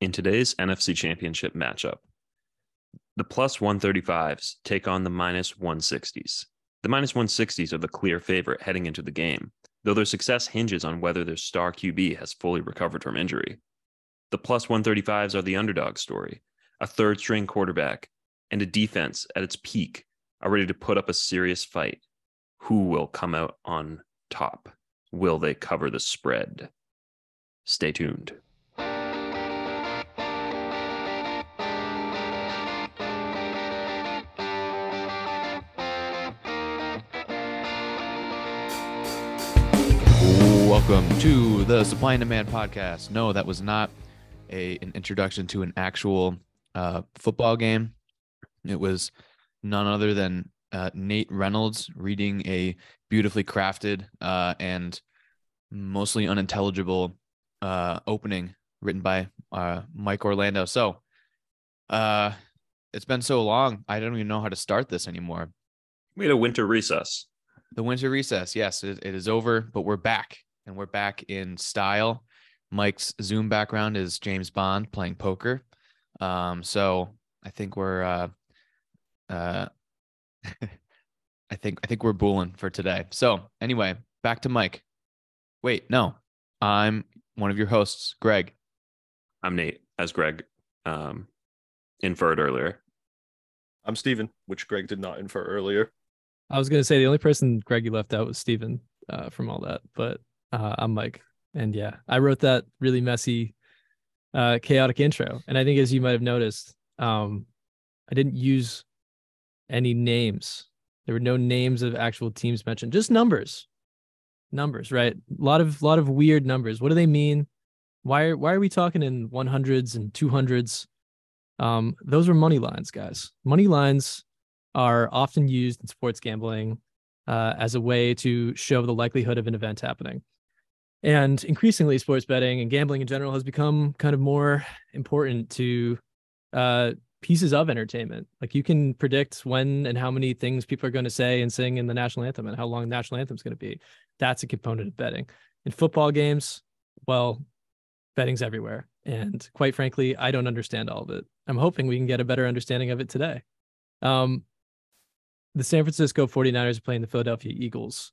in today's NFC Championship matchup. The plus 135s take on the minus 160s. The minus 160s are the clear favorite heading into the game, though their success hinges on whether their star QB has fully recovered from injury. The plus 135s are the underdog story, a third string quarterback, and a defense at its peak are ready to put up a serious fight. Who will come out on top? Will they cover the spread? Stay tuned. Welcome to the Supply and Demand podcast. No, that was not a an introduction to an actual uh, football game. It was none other than uh, Nate Reynolds reading a beautifully crafted uh, and mostly unintelligible uh, opening written by uh, Mike Orlando. So uh, it's been so long, I don't even know how to start this anymore. We had a winter recess. The winter recess, yes, it, it is over, but we're back and we're back in style. Mike's Zoom background is James Bond playing poker. Um, so I think we're uh, uh, I think I think we're booling for today. So anyway, back to Mike. Wait, no, I'm one of your hosts, Greg. I'm Nate, as Greg um, inferred earlier. I'm Steven, which Greg did not infer earlier. I was gonna say the only person Greg you left out was Steven uh, from all that, but uh, I'm Mike, and yeah, I wrote that really messy, uh, chaotic intro, and I think as you might have noticed, um, I didn't use any names. There were no names of actual teams mentioned, just numbers, numbers, right? A lot of lot of weird numbers. What do they mean? Why are why are we talking in 100s and 200s? Um, those were money lines, guys. Money lines are often used in sports gambling uh, as a way to show the likelihood of an event happening. And increasingly, sports betting and gambling in general has become kind of more important to uh, pieces of entertainment. Like you can predict when and how many things people are going to say and sing in the national anthem and how long the national anthem is going to be. That's a component of betting. In football games, well, betting's everywhere. And quite frankly, I don't understand all of it. I'm hoping we can get a better understanding of it today. Um, the San Francisco 49ers are playing the Philadelphia Eagles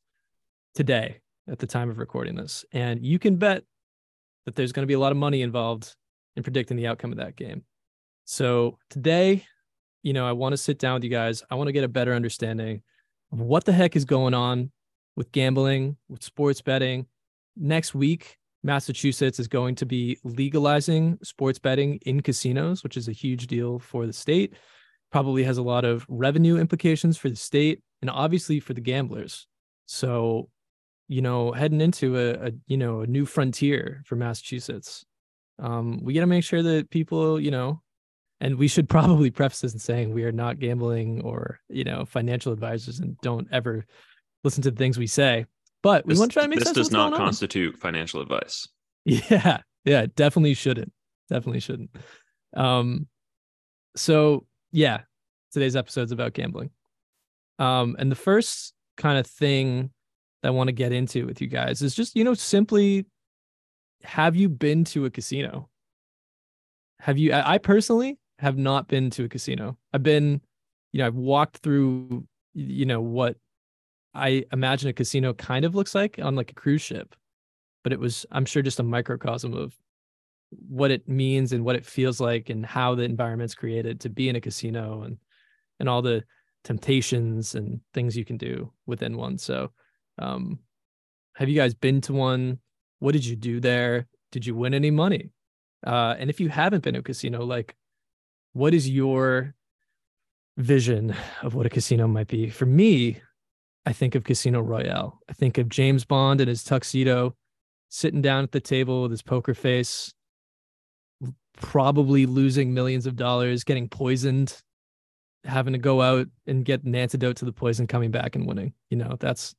today at the time of recording this. And you can bet that there's going to be a lot of money involved in predicting the outcome of that game. So today, you know, I want to sit down with you guys. I want to get a better understanding of what the heck is going on with gambling, with sports betting. Next week, Massachusetts is going to be legalizing sports betting in casinos, which is a huge deal for the state. Probably has a lot of revenue implications for the state and obviously for the gamblers. So, you know, heading into a, a you know a new frontier for Massachusetts, um, we got to make sure that people, you know, and we should probably preface this in saying we are not gambling or you know financial advisors and don't ever listen to the things we say but we This- want to try to make this sense does not going on. constitute financial advice. yeah yeah definitely shouldn't definitely shouldn't um so yeah today's episode's about gambling um and the first kind of thing that i want to get into with you guys is just you know simply have you been to a casino? Have you i personally have not been to a casino. I've been you know i've walked through you know what i imagine a casino kind of looks like on like a cruise ship but it was i'm sure just a microcosm of what it means and what it feels like and how the environment's created to be in a casino and and all the temptations and things you can do within one. So um have you guys been to one? What did you do there? Did you win any money? Uh and if you haven't been to a casino like what is your vision of what a casino might be? For me i think of casino royale. I think of james bond in his tuxedo sitting down at the table with his poker face, probably losing millions of dollars, getting poisoned, having to go out and get an antidote to the poison, coming back and winning. You know, that's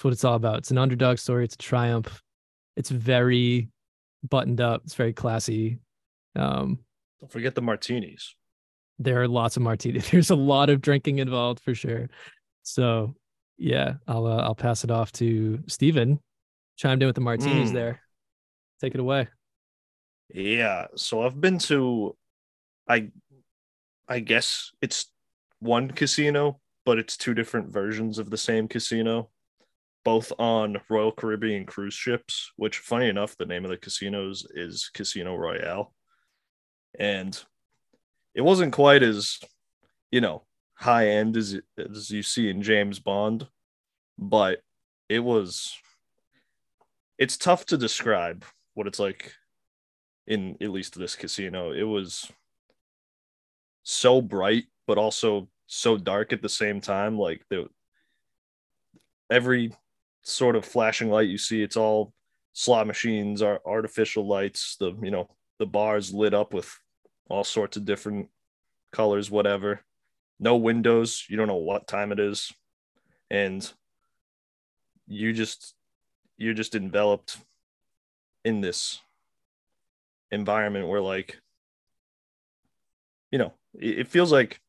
that's what it's all about. It's an underdog story. It's a triumph. It's very buttoned up. It's very classy. Um, Don't forget the martinis. there are lots of martinis. There's a lot of drinking involved for sure. So yeah, I'll uh, I'll pass it off to Steven. Chimed in with the martinis Mm. there. Take it away. Yeah, so I've been to I I guess it's one casino, but it's two different versions of the same casino, both on Royal Caribbean cruise ships, which funny enough, the name of the casinos is Casino Royale. And it wasn't quite as, you know, high end as as you see in James Bond, but it was it's tough to describe what it's like in at least this casino. It was so bright, but also so dark at the same time. Like the every sort of flashing light you see, it's all slot machines, are artificial lights. The you know the bars lit up with all sorts of different colors, whatever. No windows. You don't know what time it is, and you just you're just enveloped in this environment where like you know it, feels like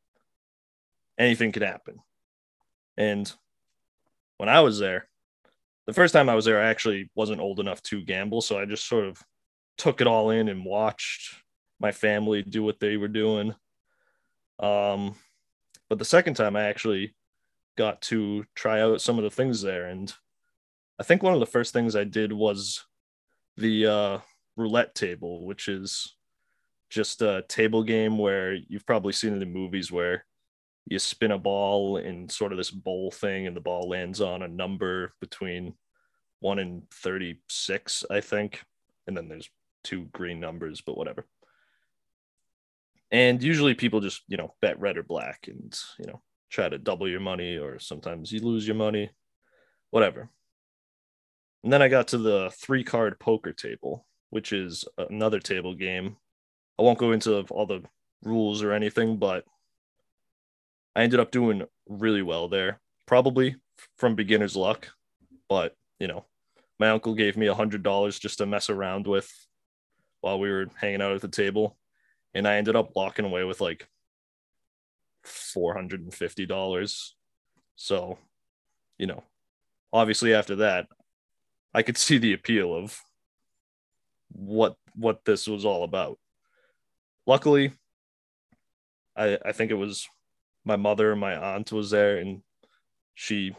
anything could happen and when i was there the first time i was there i actually wasn't old enough to gamble so i just sort of took it all in and watched my family do what they were doing. Um but the second time i actually got to try out some of the things there and i think one of the first things i did was the uh roulette table, which is just a table game where you've probably seen it in movies where you spin a ball in sort of this bowl thing and the ball lands on a number between 1 in 36 i think and then there's two green numbers but whatever and usually people just you know bet red or black and you know try to double your money or sometimes you lose your money whatever and then i got to the three card poker table which is another table game. I won't go into all the rules or anything, but I ended up doing really well there, probably from beginner's luck. But, you know, my uncle gave me a $100 just to mess around with while we were hanging out at the table. And I ended up walking away with like $450. So, you know, obviously after that, I could see the appeal of what what this was all about. Luckily, I I think it was my mother and my aunt was there and she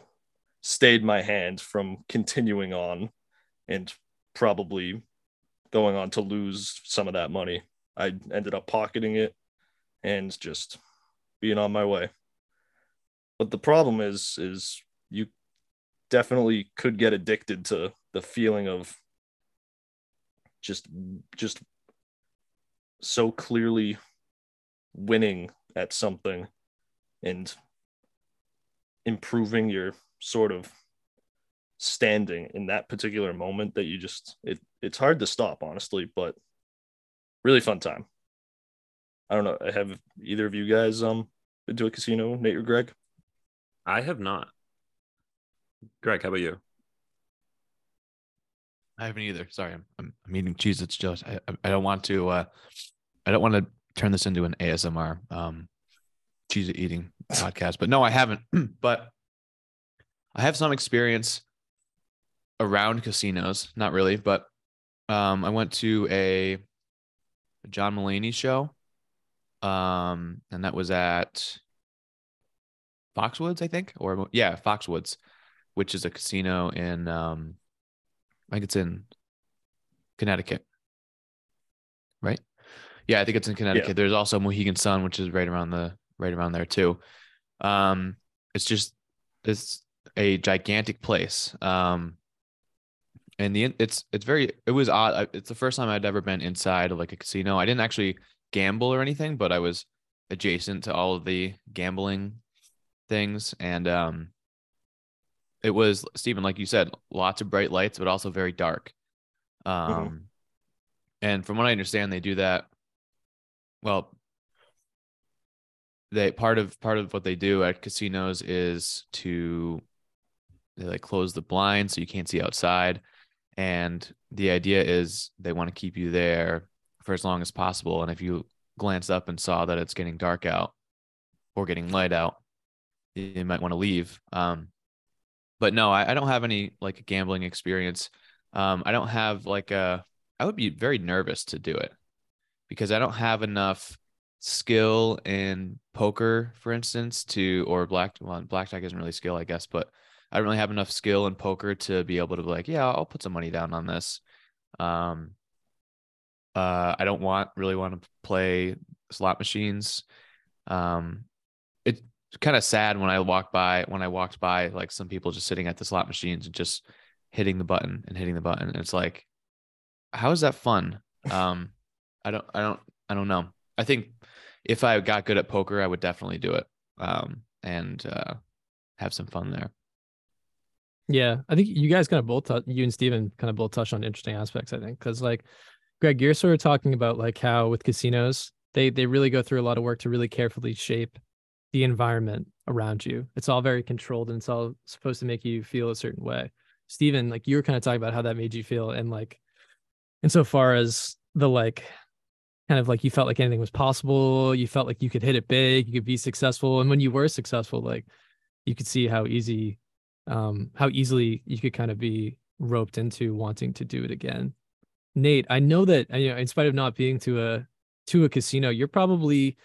stayed my hand from continuing on and probably going on to lose some of that money. I ended up pocketing it and just being on my way. But the problem is is you definitely could get addicted to the feeling of just just so clearly winning at something and improving your sort of standing in that particular moment that you just it it's hard to stop honestly but really fun time i don't know have either of you guys um been to a casino nate or greg i have not greg how about you I haven't either. Sorry, I'm I'm, I'm eating cheese. It's just I I don't want to uh I don't want to turn this into an ASMR um cheese eating podcast. But no, I haven't. but I have some experience around casinos. Not really, but um I went to a John Mulaney show. Um and that was at Foxwoods, I think, or yeah, Foxwoods, which is a casino in um I think it's in Connecticut. Right? Yeah, I think it's in Connecticut. Yeah. There's also Mohegan Sun, which is right around the right around there too. Um, it's just it's a gigantic place. Um, and the it's it's very it was odd. It's the first time I'd ever been inside of like a casino. I didn't actually gamble or anything, but I was adjacent to all of the gambling things, and um, it was Stephen, like you said, lots of bright lights, but also very dark. Mm-hmm. Um, mm-hmm. and from what I understand, they do that. Well, they part of part of what they do at casinos is to they like close the blinds so you can't see outside, and the idea is they want to keep you there for as long as possible. And if you glance up and saw that it's getting dark out or getting light out, you might want to leave. Um, but no, I, I don't have any like gambling experience. Um, I don't have like a. I would be very nervous to do it. because I don't have enough skill in poker, for instance, to or black well, blackjack isn't really skill, I guess, but I don't really have enough skill in poker to be able to be like, yeah, I'll put some money down on this. Um, uh, I don't want really want to play slot machines. Um, it's kind of sad when I walk by when I walked by like some people just sitting at the slot machines and just hitting the button and hitting the button. And it's like, how is that fun? Um, I don't, I don't, I don't know. I think if I got good at poker, I would definitely do it. Um, and uh, have some fun there. Yeah, I think you guys kind of both, t- you and Steven kind of both touched on interesting aspects. I think because like Greg, you're sort of talking about like how with casinos they they really go through a lot of work to really carefully shape the environment around you. It's all very controlled and it's all supposed to make you feel a certain way. Steven, like you were kind of talking about how that made you feel and like insofar as the like kind of like you felt like anything was possible, you felt like you could hit it big, you could be successful. And when you were successful, like you could see how easy um how easily you could kind of be roped into wanting to do it again. Nate, I know that you know, in spite of not being to a to a casino, you're probably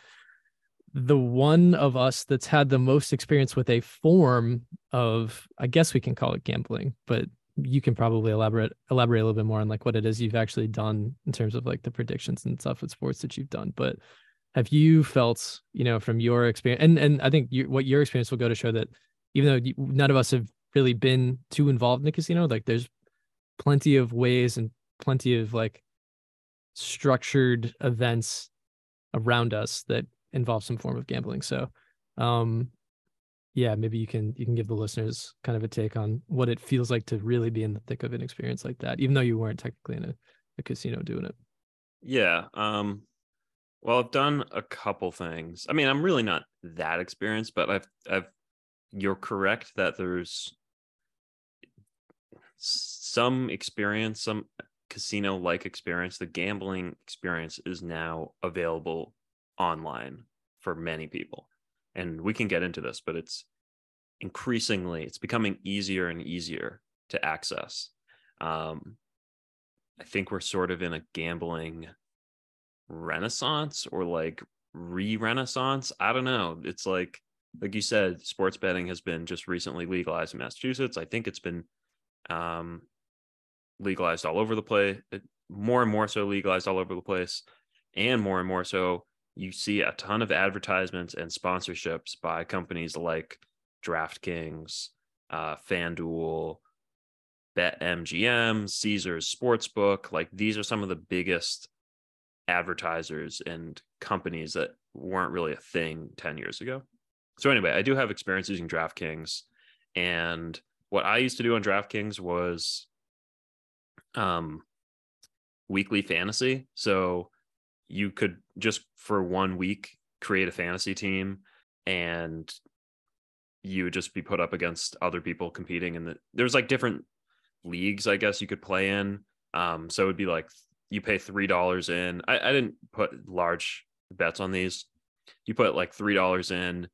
the one of us that's had the most experience with a form of I guess we can call it gambling, but you can probably elaborate elaborate a little bit more on like what it is you've actually done in terms of like the predictions and stuff with sports that you've done. But have you felt, you know, from your experience, and and I think you, what your experience will go to show that even though none of us have really been too involved in the casino, like there's plenty of ways and plenty of like structured events around us that involve some form of gambling. So, um, yeah, maybe you can you can give the listeners kind of a take on what it feels like to really be in the thick of an experience like that, even though you weren't technically in a, a casino doing it. Yeah. Um, well, I've done a couple things. I mean, I'm really not that experienced, but I've I've you're correct that there's some experience, some casino like experience. The gambling experience is now available online for many people. And we can get into this, but it's increasingly it's becoming easier and easier to access. Um, I think we're sort of in a gambling renaissance or like re-renaissance. I don't know. It's like like you said, sports betting has been just recently legalized in Massachusetts. I think it's been um, legalized all over the place, more and more so legalized all over the place, and more and more so you see a ton of advertisements and sponsorships by companies like DraftKings, uh, FanDuel, BetMGM, Caesars Sportsbook. Like these are some of the biggest advertisers and companies that weren't really a thing 10 years ago. So anyway, I do have experience using DraftKings and what I used to do on DraftKings was um weekly fantasy. So you could just for one week create a fantasy team and you would just be put up against other people competing and the, there's like different leagues i guess you could play in. Um so it would be like you pay three dollars in. I, I didn't put large bets on these. You put like three dollars in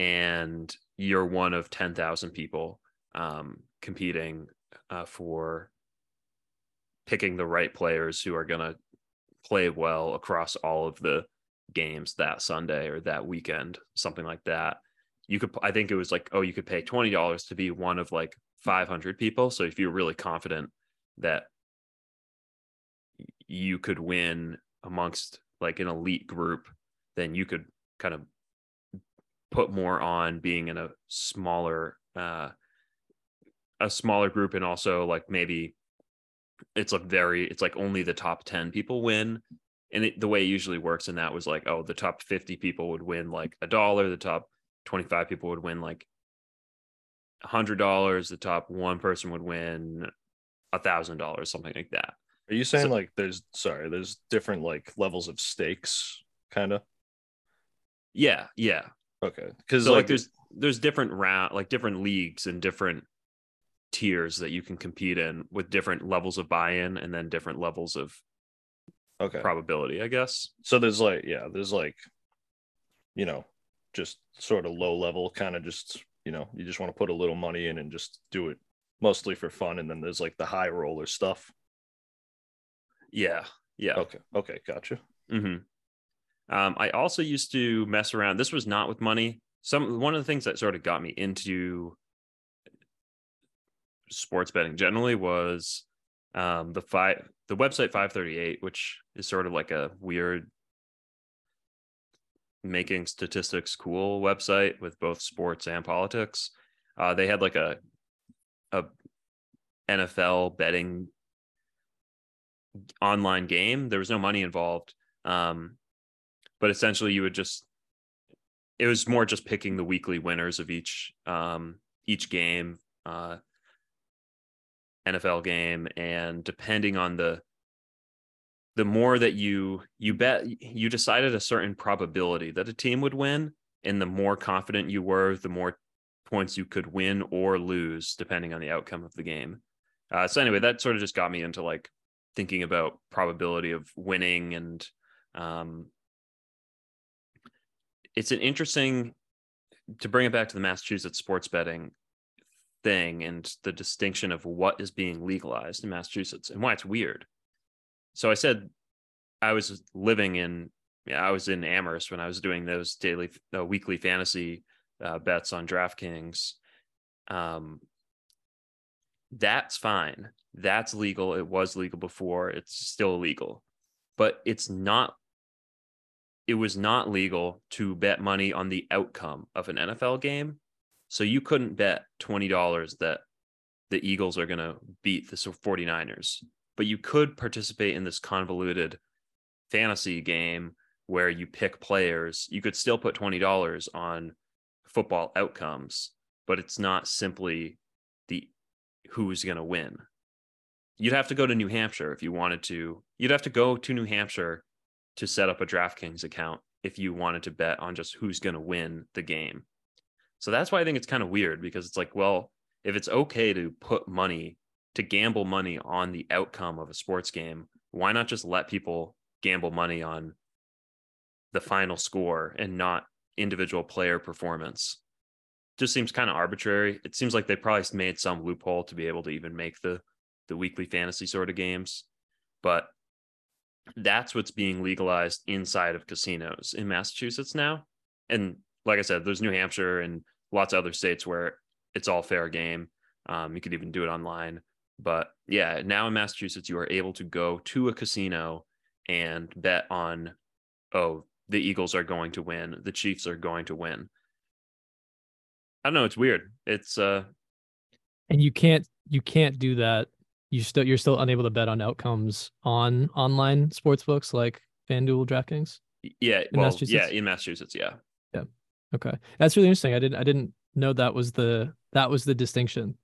and you're one of 10,000 people um, competing uh, for picking the right players who are going to play well across all of the games that Sunday or that weekend, something like that. You could, I think it was like, oh, you could pay $20 to be one of like 500 people. So if you're really confident that you could win amongst like an elite group, then you could kind of put more on being in a smaller, uh, a smaller group and also like maybe it's a very it's like only the top 10 people win. And it, the way it usually works in that was like oh the top 50 people would win like a dollar the top 25 people would win like a hundred dollars the top one person would win a thousand dollars something like that. Are you saying so, like there's sorry there's different like levels of stakes kind of yeah yeah okay. Because so like, like there's there's different round like different leagues and different tiers that you can compete in with different levels of buy-in and then different levels of okay. probability i guess. So there's like yeah there's like you know just sort of low level kind of just you know you just want to put a little money in and just do it mostly for fun and then there's like the high roller stuff. Yeah. Yeah. Okay. Okay. Gotcha. Hmm Um, I also used to mess around. This was not with money. Some one of the things that sort of got me into sports betting generally was um, the five the website 538, which is sort of like a weird making statistics cool website with both sports and politics. Uh, they had like a a NFL betting online game. There was no money involved. Um, but essentially you would just it was more just picking the weekly winners of each um each game uh NFL game. And depending on the the more that you you bet you decided a certain probability that a team would win. And the more confident you were the more points you could win or lose depending on the outcome of the game. Uh, so anyway that sort of just got me into like thinking about probability of winning and um, it's an interesting to bring it back to the Massachusetts sports betting thing and the distinction of what is being legalized in Massachusetts and why it's weird. So I said I was living in I was in Amherst when I was doing those daily uh, weekly fantasy uh, bets on DraftKings. Um, that's fine. That's legal. It was legal before. It's still illegal, but it's not it was not legal to bet money on the outcome of an NFL game. So you couldn't bet $20 that the Eagles are going to beat the 49ers, but you could participate in this convoluted fantasy game where you pick players. You could still put $20 on football outcomes, but it's not simply the who's going to win. You'd have to go to New Hampshire if you wanted to. You'd have to go to New Hampshire to set up a DraftKings account if you wanted to bet on just who's going to win the game. So that's why I think it's kind of weird because it's like, well, if it's okay to put money, to gamble money on the outcome of a sports game, why not just let people gamble money on the final score and not individual player performance? Just seems kind of arbitrary. It seems like they probably made some loophole to be able to even make the the weekly fantasy sort of games. But that's what's being legalized inside of casinos in Massachusetts now. And like I said, there's New Hampshire and lots of other states where it's all fair game. Um, you could even do it online. But yeah, now in Massachusetts, you are able to go to a casino and bet on, oh, the Eagles are going to win, the Chiefs are going to win. I don't know. It's weird. It's uh, and you can't you can't do that you still you're still unable to bet on outcomes on online sports books like FanDuel, DraftKings. Yeah, in well, yeah, in Massachusetts, yeah. Yeah. Okay. That's really interesting. I didn't I didn't know that was the that was the distinction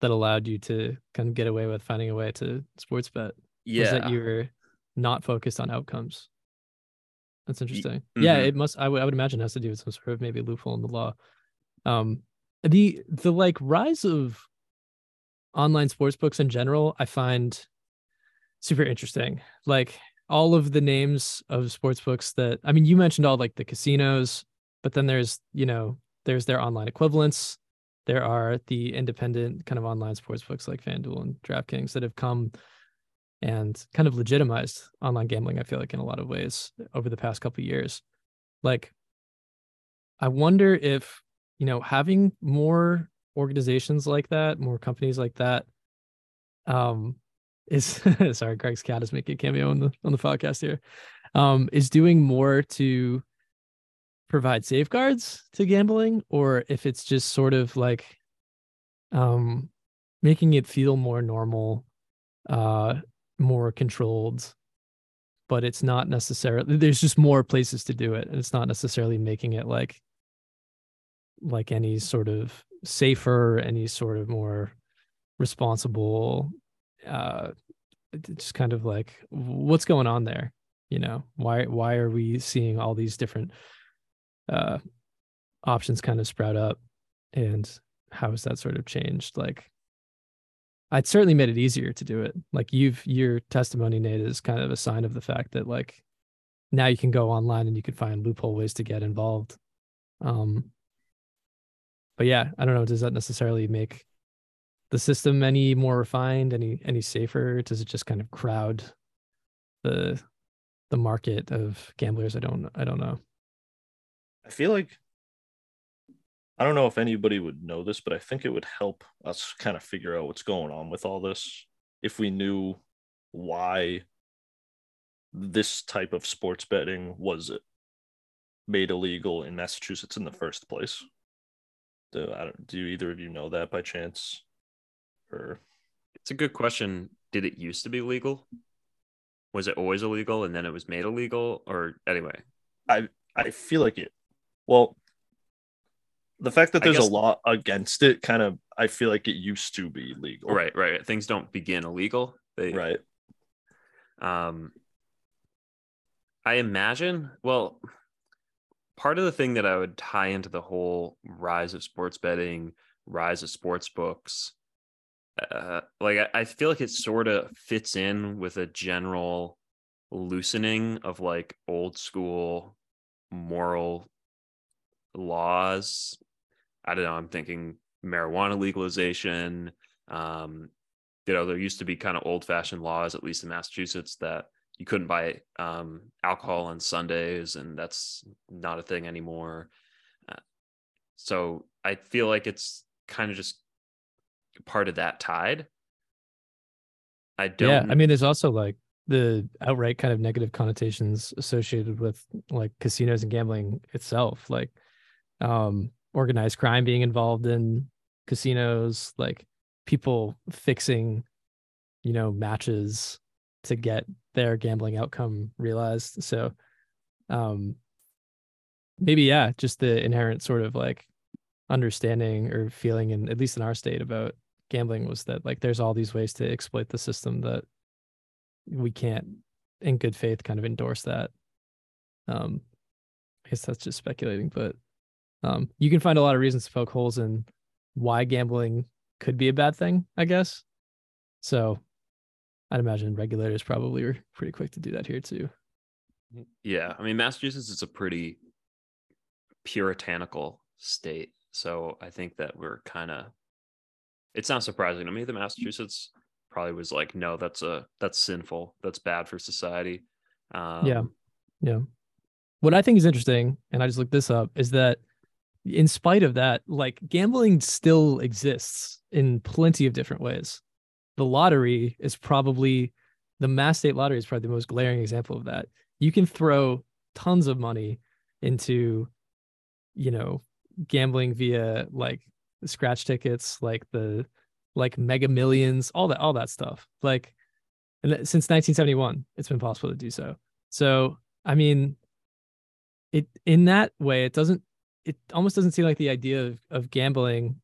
that allowed you to kind of get away with finding a way to sports bet. Yeah. Was that you were not focused on outcomes. That's interesting. Mm-hmm. Yeah, it must I would I would imagine has to do with some sort of maybe loophole in the law. Um the the like rise of online sports books in general, I find super interesting. Like all of the names of sports books that I mean, you mentioned all like the casinos, but then there's, you know, there's their online equivalents. There are the independent kind of online sports books like FanDuel and DraftKings that have come and kind of legitimized online gambling, I feel like in a lot of ways over the past couple years. Like I wonder if, you know, having more organizations like that, more companies like that, um, is sorry, Greg's cat is making a cameo on the on the podcast here. Um, is doing more to provide safeguards to gambling, or if it's just sort of like um making it feel more normal, uh, more controlled, but it's not necessarily there's just more places to do it. And it's not necessarily making it like like any sort of safer, any sort of more responsible, uh, just kind of like what's going on there? You know, why why are we seeing all these different uh, options kind of sprout up, and how has that sort of changed? Like, I'd certainly made it easier to do it. Like you've your testimony, Nate, is kind of a sign of the fact that like now you can go online and you can find loophole ways to get involved. Um, but yeah, I don't know. Does that necessarily make the system any more refined, any any safer? Does it just kind of crowd the the market of gamblers. I don't I don't know. I feel like I don't know if anybody would know this, but I think it would help us kind of figure out what's going on with all this if we knew why this type of sports betting was made illegal in Massachusetts in the first place. Do, I don't, do either of you know that by chance? Or It's a good question. Did it used to be legal? Was it always illegal and then it was made illegal? Or anyway, I I feel like it. Well, the fact that there's guess- a law against it kind of I feel like it used to be legal. right, right. Things don't begin illegal. They Right. Um, I imagine, well, part of the thing that I would tie into the whole rise of sports betting, rise of sports books, uh, like I, I feel like it sort of fits in with a general loosening of like old school moral laws. I don't know. I'm thinking marijuana legalization. Um, you know, there used to be kind of old fashioned laws, at least in Massachusetts, that you couldn't buy um, alcohol on Sundays, and that's not a thing anymore. Uh, so I feel like it's kind of just part of that tide. I don't. Yeah, I mean, there's also like the outright kind of negative connotations associated with like casinos and gambling itself, like um, organized crime being involved in casinos, like people fixing, you know, matches to get their gambling outcome realized. So, um, maybe yeah, just the inherent sort of like understanding or feeling, in at least in our state about gambling was that like there's all these ways to exploit the system that we can't in good faith kind of endorse that um i guess that's just speculating but um you can find a lot of reasons to poke holes in why gambling could be a bad thing i guess so i'd imagine regulators probably were pretty quick to do that here too Yeah, I mean Massachusetts is a pretty puritanical state, so I think that we're kind of. It's not surprising to me that Massachusetts probably was like, no, that's a that's sinful, that's bad for society. Um, Yeah. Yeah. What I think is interesting, and I just looked this up, is that in spite of that, like gambling still exists in plenty of different ways. The lottery is probably the Mass State Lottery is probably the most glaring example of that. You can throw tons of money into, you know, gambling via like scratch tickets, like the like mega millions, all that, all that stuff. Like, and since 1971, it's been possible to do so. So, I mean, it in that way, it doesn't, it almost doesn't seem like the idea of, of gambling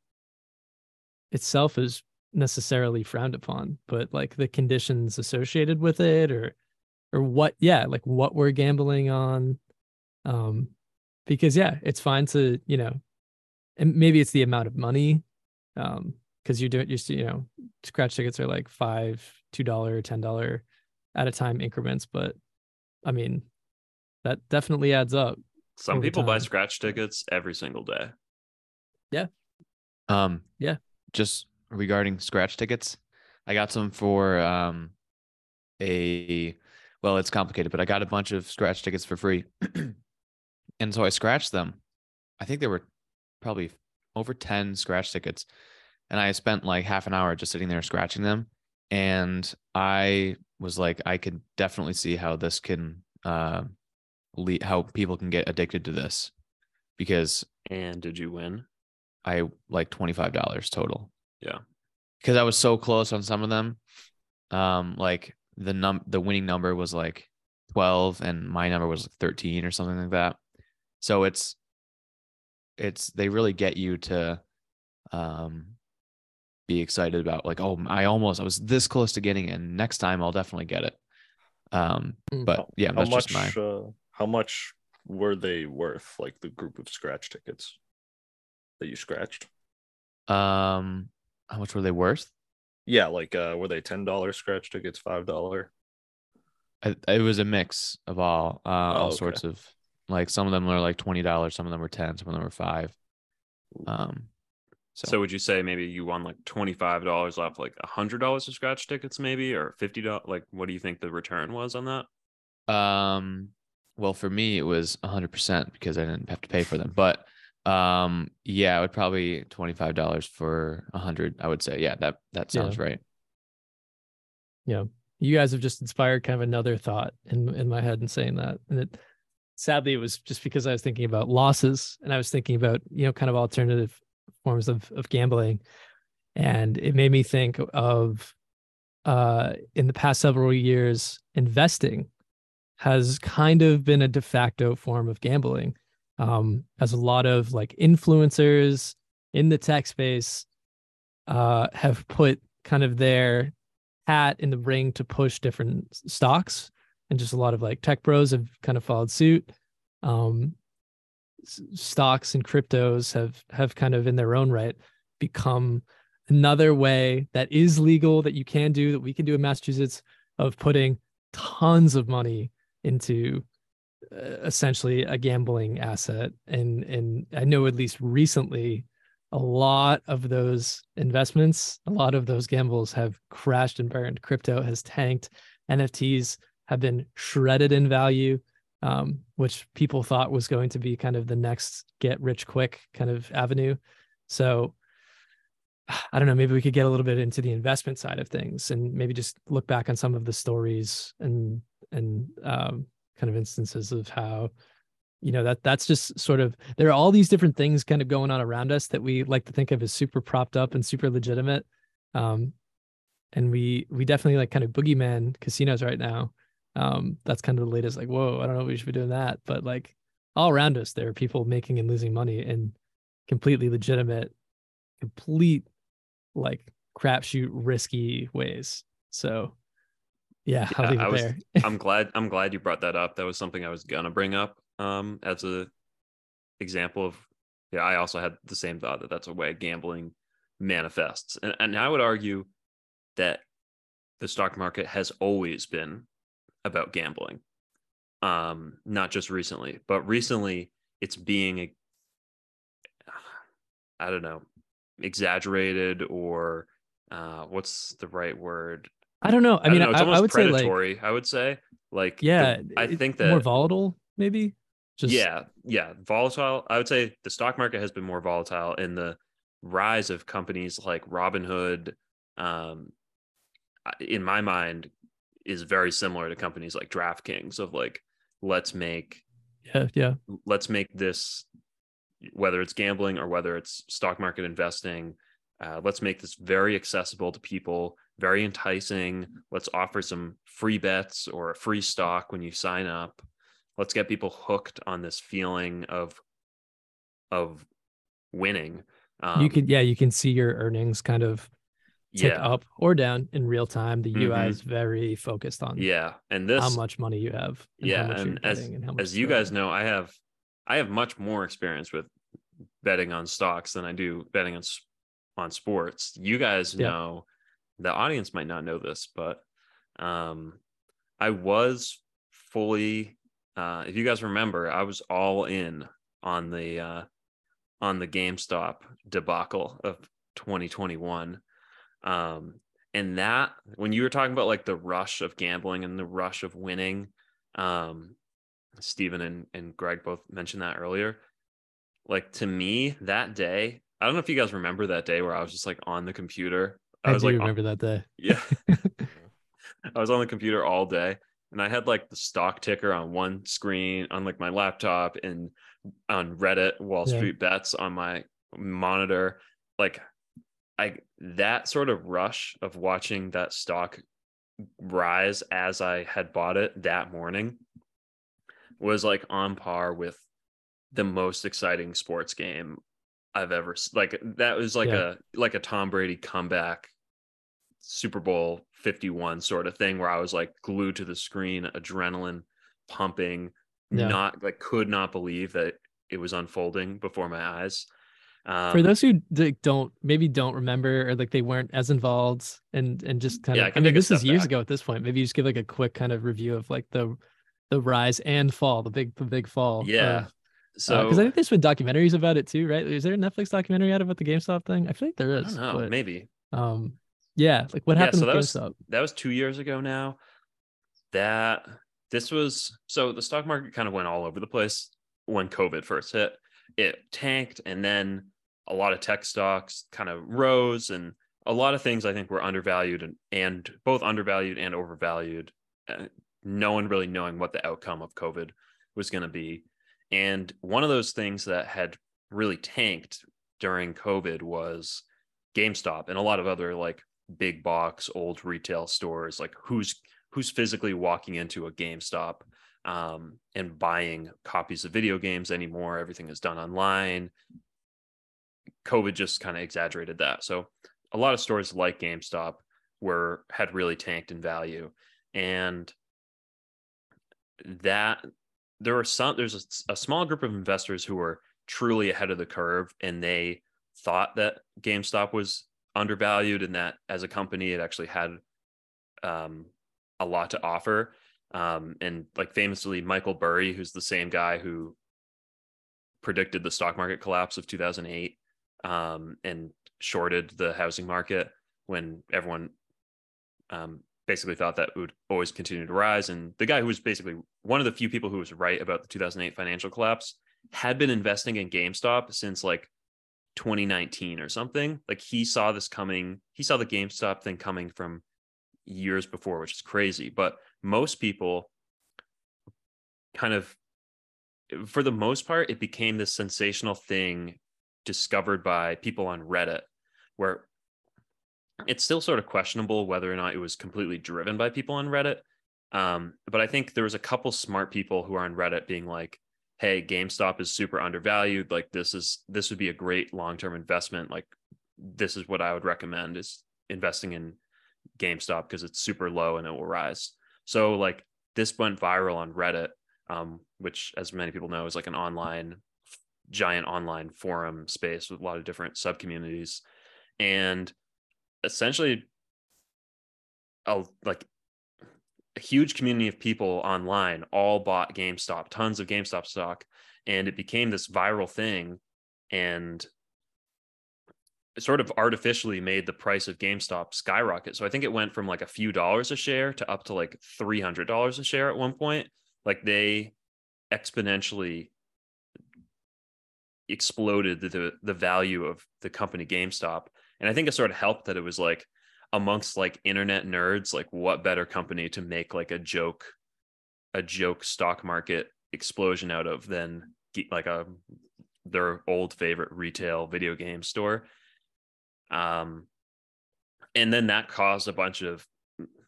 itself is necessarily frowned upon, but like the conditions associated with it or, or what, yeah, like what we're gambling on. Um, because yeah, it's fine to, you know, and maybe it's the amount of money. Um, because you're doing, you see, you know, scratch tickets are like five, two dollar, ten dollar at a time increments, but I mean, that definitely adds up. Some over people buy scratch tickets every single day. Yeah. Um, Yeah. Just regarding scratch tickets, I got some for um a well, it's complicated, but I got a bunch of scratch tickets for free, and so I scratched them. I think there were probably over ten scratch tickets, and I spent like half an hour just sitting there scratching them, and I was like, I could definitely see how this can uh, lead, how people can get addicted to this, because And did you win? I like twenty five dollars total. Yeah. because I was so close on some of them. Um, like the num the winning number was like twelve, and my number was thirteen or something like that. So it's it's they really get you to um be excited about like oh I almost I was this close to getting it and next time I'll definitely get it. Um, Mm. but yeah, how that's much just my uh, how much were they worth like the group of scratch tickets that you scratched um how much were they worth? yeah like uh were they ten dollar scratch tickets five dollar it was a mix of all uh, all okay. sorts of like some of them were like twenty dollars, some of them were ten, some of them were five. Um, so, So, would you say maybe you won like twenty five dollars off like hundred dollars of scratch tickets, maybe or fifty dollars? Like, what do you think the return was on that? Um, well, for me, it was 100% because I didn't have to pay for them. But um, yeah, it would probably $25 for a 100, I would say. Yeah, that that sounds Yeah. right. Yeah, you guys have just inspired kind of another thought in in my head in saying that and it sadly it was just because i was thinking about losses and i was thinking about you know kind of alternative forms of of gambling and it made me think of uh in the past several years investing has kind of been a de facto form of gambling um as a lot of like influencers in the tech space uh have put kind of their hat in the ring to push different stocks. And just a lot of like tech bros have kind of followed suit. Um stocks and cryptos have have kind of in their own right become another way that is legal that you can do that we can do in massachusetts of putting tons of money into essentially a gambling asset and and i know at least recently a lot of those investments, a lot of those gambles have crashed and burned. Crypto has tanked. NFTs have been shredded in value, um, which people thought was going to be kind of the next get rich quick kind of avenue. So I don't know, maybe we could get a little bit into the investment side of things and maybe just look back on some of the stories and and um, kind of instances of how you know that that's just sort of there are all these different things kind of going on around us that we like to think of as super propped up and super legitimate. Um and we we definitely like kind of boogeyman casinos right now. Um that's kind of the latest like whoa i don't know if we should be doing that. But like all around us there are people making and losing money in completely legitimate complete like crapshoot risky ways. So yeah, Yeah, I was- there I'm glad I'm glad you brought that up. That was something I was gonna bring up um as a example of yeah, I also had the same thought that that's a way gambling manifests. And and I would argue that the stock market has always been about gambling. Um not just recently, but recently it's being a I don't know, exaggerated or uh what's the right word? I don't know i mean know, it's I, almost I would say like predatory. I would say like the- yeah I think that more volatile maybe just yeah, yeah, volatile. I would say the stock market has been more volatile, and the rise of companies like Robinhood, um, in my mind, is very similar to companies like DraftKings. Of like, let's make yeah yeah let's make this whether it's gambling or whether it's stock market investing uh, let's make this very accessible to people very enticing. Let's offer some free bets or a free stock when you sign up. Let's get people hooked on this feeling of of winning. Um, you could yeah you can see your earnings kind of tick yeah. up or down in real time. The ui Mhm. is very focused on yeah and this how much money you have and yeah how much you're and as and as you guys know i have i have much more experience with betting on stocks than i do betting on on sports. You guys Yeah. know the audience might not know this but um i was fully uh if you guys remember i was all in on the uh on the gamestop debacle of 2021 um and that when you were talking about like the rush of gambling and the rush of winning um Stephen and, and Greg both mentioned that earlier. Like to me, that day, I don't know if you guys remember that day where I was just like on the computer. I, was do like remember that day yeah. I was on the computer all day and I had like the stock ticker on one screen on like my laptop and on Reddit Wall Yeah. Street bets on my monitor. Like I that sort of rush of watching that stock rise as I had bought it that morning was like on par with the most exciting sports game I've ever like that was like Yeah. a like a Tom Brady comeback Super Bowl 51 sort of thing where I was like glued to the screen, adrenaline pumping, Yeah. not like could not believe that it was unfolding before my eyes. Um, for those who like, don't maybe don't remember or like they weren't as involved and and just kind Yeah, of I, can mean this is years back. ago at this point maybe you just give like a quick kind of review of like the the rise and fall the big the big fall yeah. so So because i think there's been documentaries about it too right is there a netflix documentary out about the gamestop thing i feel like there I don't know, but maybe. um yeah like what Yeah, happened so that was- that was two years ago now. That this was so the stock market kind of went all over the place when COVID first hit. It tanked, and then a lot of tech stocks kind of rose, and a lot of things I think were undervalued and, and both undervalued and overvalued. Uh, no one really knowing what the outcome of COVID was going to be. And one of those things that had really tanked during COVID was GameStop and a lot of other like big box old retail stores. Like who's who's physically walking into a GameStop um, and buying copies of video games anymore? Everything is done online. COVID just kind of exaggerated that. So a lot of stores like GameStop were had really tanked in value, and that there were some there's a, a small group of investors who were truly ahead of the curve and they thought that GameStop was undervalued and that as a company it actually had um, a lot to offer. Um, and like famously, Michael Burry, who's the same guy who predicted the stock market collapse of 2008 um, and shorted the housing market when everyone um, basically thought that would always continue to rise. And the guy who was basically one of the few people who was right about the 2008 financial collapse had been investing in GameStop since like 2019 or something. Like he saw this coming, he saw the GameStop thing coming from years before, which is crazy. But most people kind of, for the most part, it became this sensational thing discovered by people on Reddit where it's still sort of questionable whether or not it was completely driven by people on Reddit. Um, but I think there was a couple smart people who are on Reddit being like, "Hey, GameStop is super undervalued. Like this is this would be a great long term investment. Like this is what I would recommend is investing in GameStop because it's super low and it will rise." So like this went viral on Reddit, um, which, as many people know, is like an online giant online forum space with a lot of different sub communities, and essentially a like a huge community of people online all bought GameStop, tons of GameStop stock, and it became this viral thing and sort of artificially made the price of GameStop skyrocket. So I think it went from like a few dollars a share to up to like $300 a share at one point. Like they exponentially exploded the, the value of the company GameStop. And I think it sort of helped that it was like amongst like internet nerds, like what better company to make like a joke, a joke stock market explosion out of than like a their old favorite retail video game store. Um, and then that caused a bunch of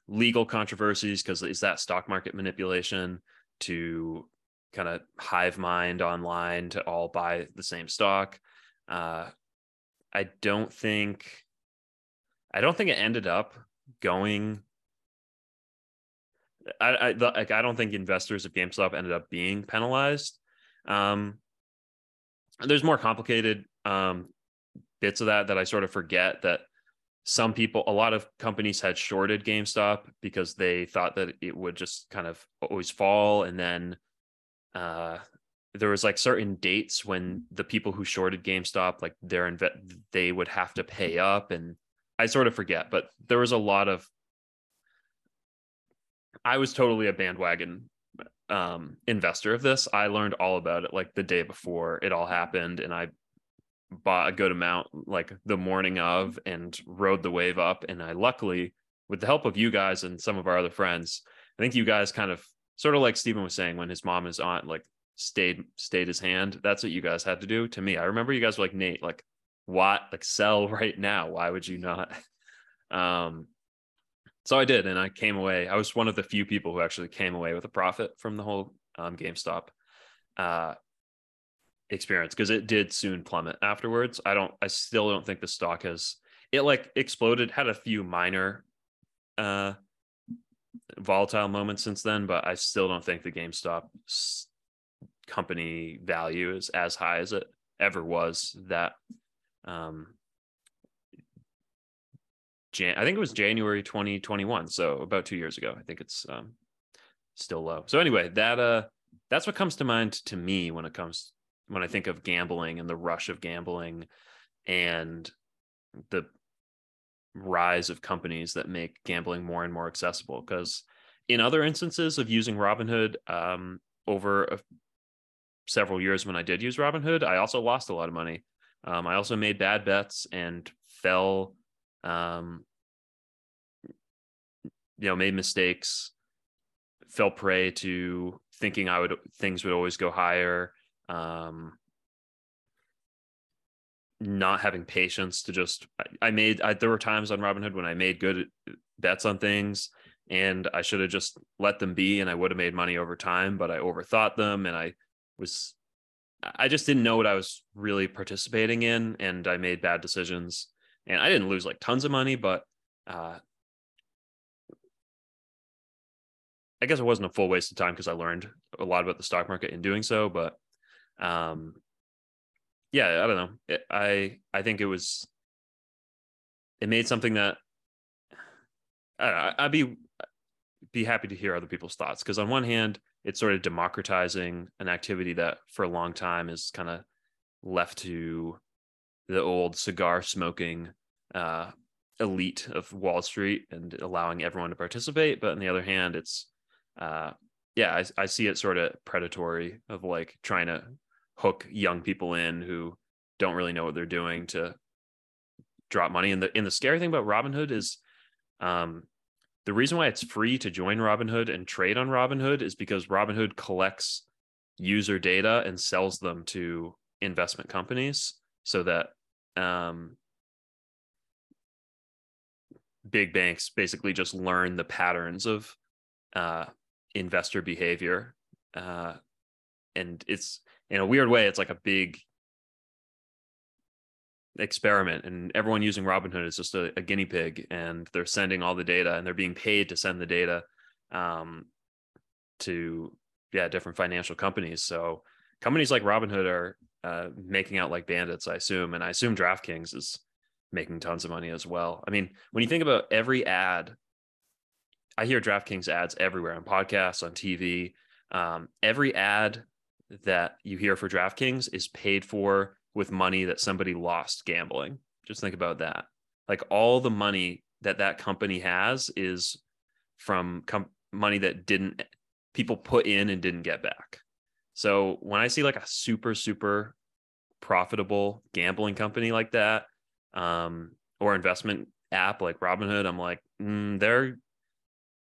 legal controversies because is that stock market manipulation to kind of hive mind online to all buy the same stock. Uh, I don't think I don't think it ended up going I, I like I don't think investors of GameStop ended up being penalized. Um, there's more complicated um, bits of that that I sort of forget that some people, a lot of companies had shorted GameStop because they thought that it would just kind of always fall, and then uh, there was like certain dates when the people who shorted GameStop, like their inve- they would have to pay up, and I sort of forget, but there was a lot of. I was totally a bandwagon um, investor of this. I learned all about it like the day before it all happened, and I bought a good amount like the morning of and rode the wave up. And I luckily, with the help of you guys and some of our other friends, I think you guys kind of sort of like Stephen was saying when his mom is on like stayed stayed his hand. That's what you guys had to do to me. I remember you guys were like Nate, like what like sell right now. Why would you not? Um so I did, and I came away. I was one of the few people who actually came away with a profit from the whole um, GameStop uh, experience because it did soon plummet afterwards. I don't. I still don't think the stock has. It like exploded. Had a few minor uh, volatile moments since then, but I still don't think the GameStop company value is as high as it ever was. That um, Jan- I think it was January 2021, so about two years ago. I think it's um, still low. So anyway, that uh, that's what comes to mind to me when it comes when I think of gambling and the rush of gambling and the rise of companies that make gambling more and more accessible because in other instances of using Robinhood um, over a, several years when I did use Robinhood, I also lost a lot of money. Um, I also made bad bets and fell, um, you know, made mistakes, fell prey to thinking I would things would always go higher. Um, not having patience to just I, I made I, there were times on Robinhood when I made good bets on things and I should have just let them be and I would have made money over time, but I overthought them and I was I just didn't know what I was really participating in and I made bad decisions. And I didn't lose like tons of money, but uh I guess it wasn't a full waste of time because I learned a lot about the stock market in doing so, but um yeah, I don't know. It, I I think it was it made something that I I'd be be happy to hear other people's thoughts because on one hand, it's sort of democratizing an activity that for a long time is kind of left to the old cigar smoking uh, elite of Wall Street and allowing everyone to participate. But on the other hand, it's uh, yeah, I, I see it sort of predatory of like trying to hook young people in who don't really know what they're doing to drop money. And the and the scary thing about Robinhood is um, the reason why it's free to join Robinhood and trade on Robinhood is because Robinhood collects user data and sells them to investment companies so that um, big banks basically just learn the patterns of uh, investor behavior. Uh, and it's in a weird way, it's like a big experiment and everyone using Robinhood is just a, a, guinea pig and they're sending all the data and they're being paid to send the data um, to yeah different financial companies. So companies like Robinhood are uh, making out like bandits, I assume, and I assume DraftKings is making tons of money as well. I mean, when you think about every ad, I hear DraftKings ads everywhere on podcasts, on TV. Um, every ad that you hear for DraftKings is paid for with money that somebody lost gambling. Just think about that. Like all the money that that company has is from com- money that didn't people put in and didn't get back. So when I see like a super super profitable gambling company like that, um, or investment app like Robinhood, I'm like, mm, they're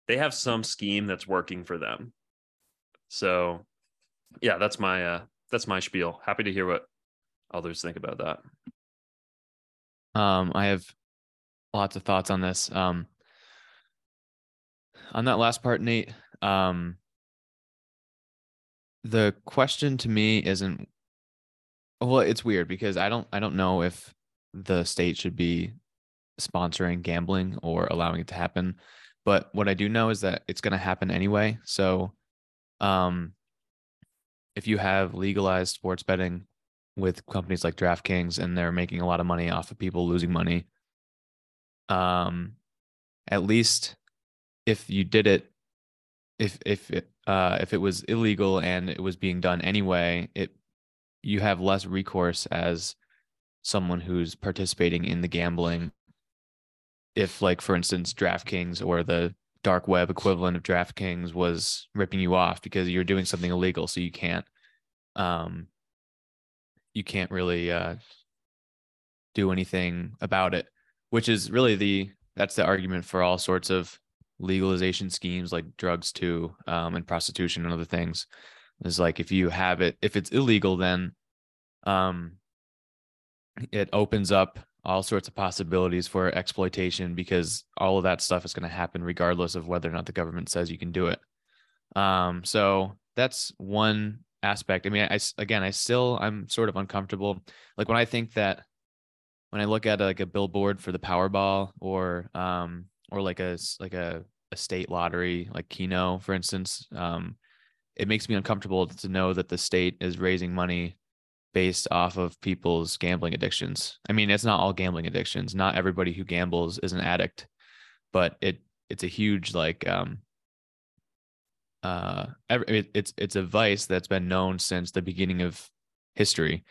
they have some scheme that's working for them. So yeah, that's my uh that's my spiel. Happy to hear what others think about that. Um, I have lots of thoughts on this. Um, on that last part, Nate, um, the question to me isn't well, it's weird because I don't I don't know if the state should be sponsoring gambling or allowing it to happen. But what I do know is that it's going to happen anyway. So, um, if you have legalized sports betting with companies like DraftKings and they're making a lot of money off of people losing money. Um, at least if you did it, if if it uh, if it was illegal and it was being done anyway, it you have less recourse as someone who's participating in the gambling. If, like, for instance, DraftKings or the dark web equivalent of DraftKings was ripping you off because you're doing something illegal, so you can't um, you can't really uh, do anything about it, which is really the that's the argument for all sorts of legalization schemes like drugs too, um, and prostitution and other things. Is like if you have it, if it's illegal, then um, it opens up all sorts of possibilities for exploitation because all of that stuff is going to happen regardless of whether or not the government says you can do it. Um, so that's one aspect. I mean, I again, I still I'm sort of uncomfortable. Like when I think that when I look at like a billboard for the Powerball or um or like a like a, a state lottery like Keno, for instance, um, it makes me uncomfortable to know that the state is raising money based off of people's gambling addictions. I mean, it's not all gambling addictions. Not everybody who gambles is an addict, but it it's a huge like um uh it, it's it's a vice that's been known since the beginning of history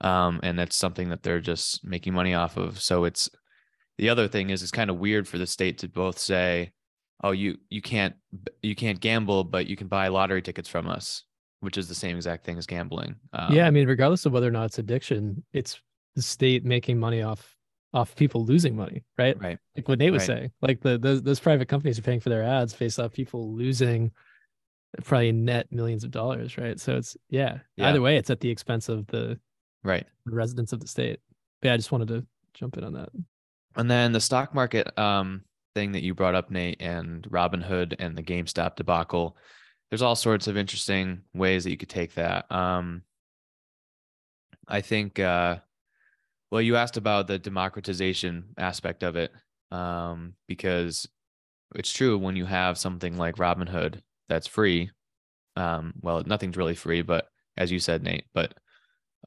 um and that's something that they're just making money off of. So it's the other thing is it's kind of weird for the state to both say oh you you can't you can't gamble but you can buy lottery tickets from us which is the same exact thing as gambling um, yeah i mean regardless of whether or not it's addiction it's the state making money off off people losing money right? Right. Like what nate was right. saying like the those, those private companies are paying for their ads based off people losing probably net millions of dollars right so it's yeah, yeah. either way it's at the expense of the right residents of the state but yeah i just wanted to jump in on that and then the stock market um thing that you brought up, Nate, and Robinhood and the GameStop debacle. There's all sorts of interesting ways that you could take that. Um, I think, uh, well, you asked about the democratization aspect of it, um, because it's true when you have something like Robinhood that's free. Um, well, nothing's really free, but as you said, Nate, but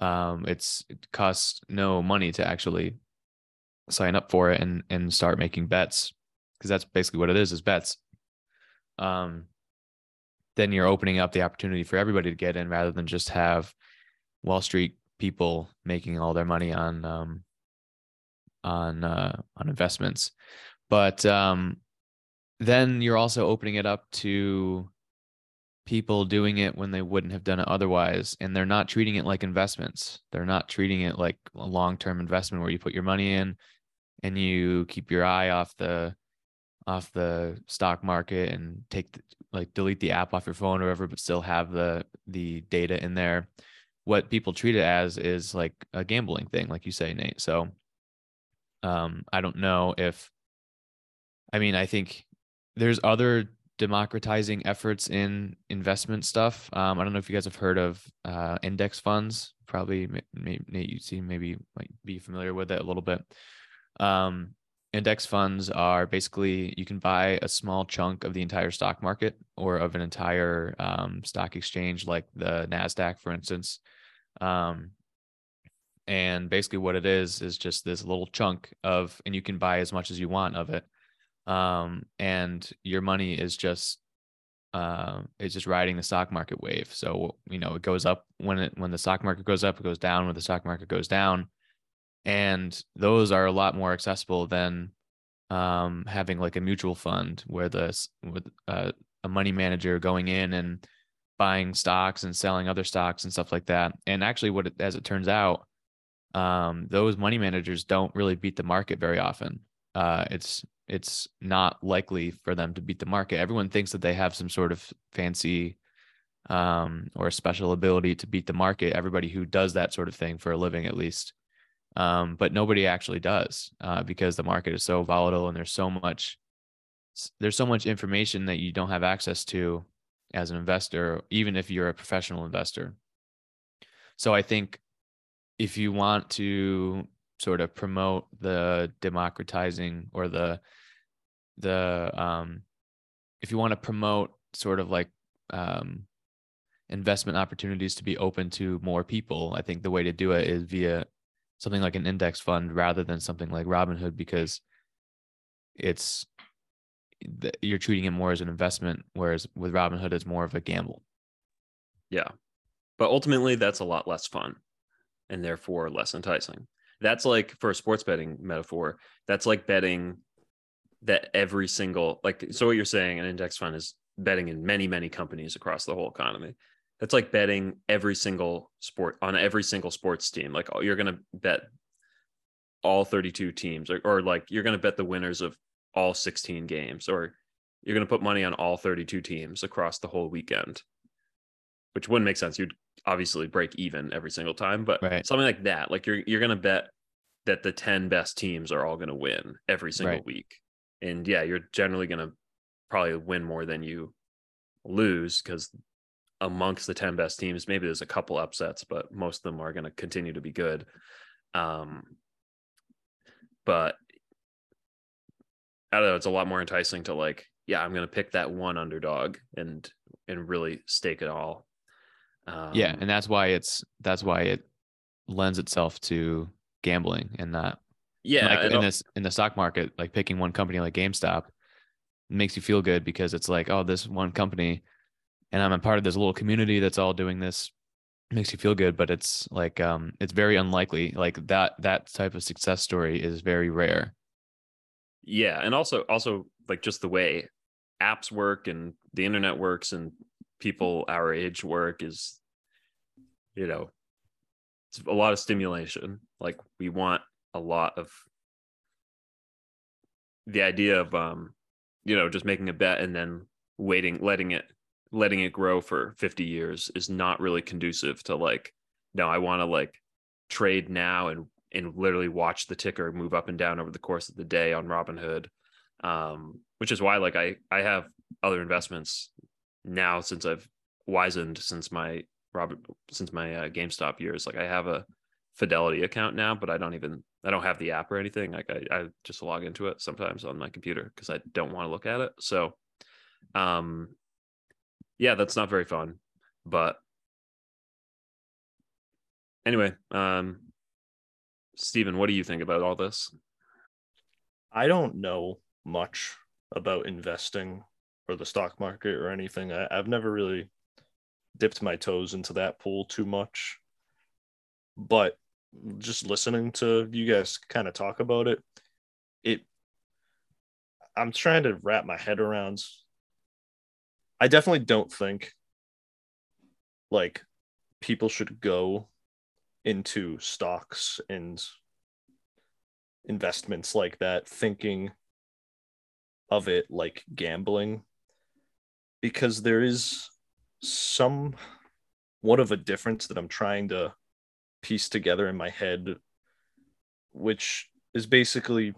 um, it's it costs no money to actually sign up for it and and start making bets because that's basically what it is is bets um then you're opening up the opportunity for everybody to get in rather than just have wall street people making all their money on um on uh on investments but um then you're also opening it up to people doing it when they wouldn't have done it otherwise and they're not treating it like investments they're not treating it like a long-term investment where you put your money in and you keep your eye off the off the stock market and take the, like delete the app off your phone or whatever, but still have the the data in there. What people treat it as is like a gambling thing, like you say, Nate. So um, I don't know if I mean I think there's other democratizing efforts in investment stuff. Um, I don't know if you guys have heard of uh, index funds. Probably, maybe you see, maybe might be familiar with it a little bit. Um, index funds are basically you can buy a small chunk of the entire stock market or of an entire um, stock exchange like the nasdaq for instance um, and basically what it is is just this little chunk of and you can buy as much as you want of it um, and your money is just uh, it's just riding the stock market wave so you know it goes up when it when the stock market goes up it goes down when the stock market goes down and those are a lot more accessible than um, having like a mutual fund where the with uh, a money manager going in and buying stocks and selling other stocks and stuff like that. And actually, what it, as it turns out, um, those money managers don't really beat the market very often. Uh, it's it's not likely for them to beat the market. Everyone thinks that they have some sort of fancy um, or special ability to beat the market. Everybody who does that sort of thing for a living, at least, um, but nobody actually does uh, because the market is so volatile and there's so much there's so much information that you don't have access to as an investor even if you're a professional investor so i think if you want to sort of promote the democratizing or the the um if you want to promote sort of like um investment opportunities to be open to more people i think the way to do it is via something like an index fund rather than something like Robinhood because it's you're treating it more as an investment, whereas with Robinhood, it's more of a gamble. Yeah. But ultimately, that's a lot less fun and therefore less enticing. That's like for a sports betting metaphor, that's like betting that every single, like, so what you're saying, an index fund is betting in many, many companies across the whole economy. That's like betting every single sport on every single sports team. Like oh, you're going to bet all 32 teams or, or like you're going to bet the winners of all 16 games or you're going to put money on all 32 teams across the whole weekend which wouldn't make sense you'd obviously break even every single time but right. something like that like you're you're going to bet that the 10 best teams are all going to win every single right. week and yeah you're generally going to probably win more than you lose because amongst the 10 best teams. Maybe there's a couple upsets, but most of them are going to continue to be good. Um, but I don't know. It's a lot more enticing to like, yeah, I'm going to pick that one underdog and and really stake it all. Um, yeah, and that's why it's that's why it lends itself to gambling and not yeah like in this in the stock market like picking one company like GameStop makes you feel good because it's like oh this one company and I'm a part of this little community that's all doing this makes you feel good but it's like um it's very unlikely. Like that that type of success story is very rare. Yeah and also also like just the way apps work and the internet works and people our age work is you know it's a lot of stimulation. Like we want a lot of the idea of um you know just making a bet and then waiting letting it letting it grow for 50 years is not really conducive to like no i want to like trade now and and literally watch the ticker move up and down over the course of the day on robinhood. Um which is why like i i have other investments now since i've wizened since my robert since my uh, gamestop years. Like i have a fidelity account now but i don't even i don't have the app or anything like i, I just log into it sometimes on my computer because i don't want to look at it so um yeah that's not very fun but anyway um Stephen, what do you think about all this? I don't know much about investing or the stock market or anything. I, I've never really dipped my toes into that pool too much. But just listening to you guys kind of talk about it, it I'm trying to wrap my head around. I definitely don't think like people should go into stocks and investments like that, thinking of it like gambling, because there is some what of a difference that I'm trying to piece together in my head, which is basically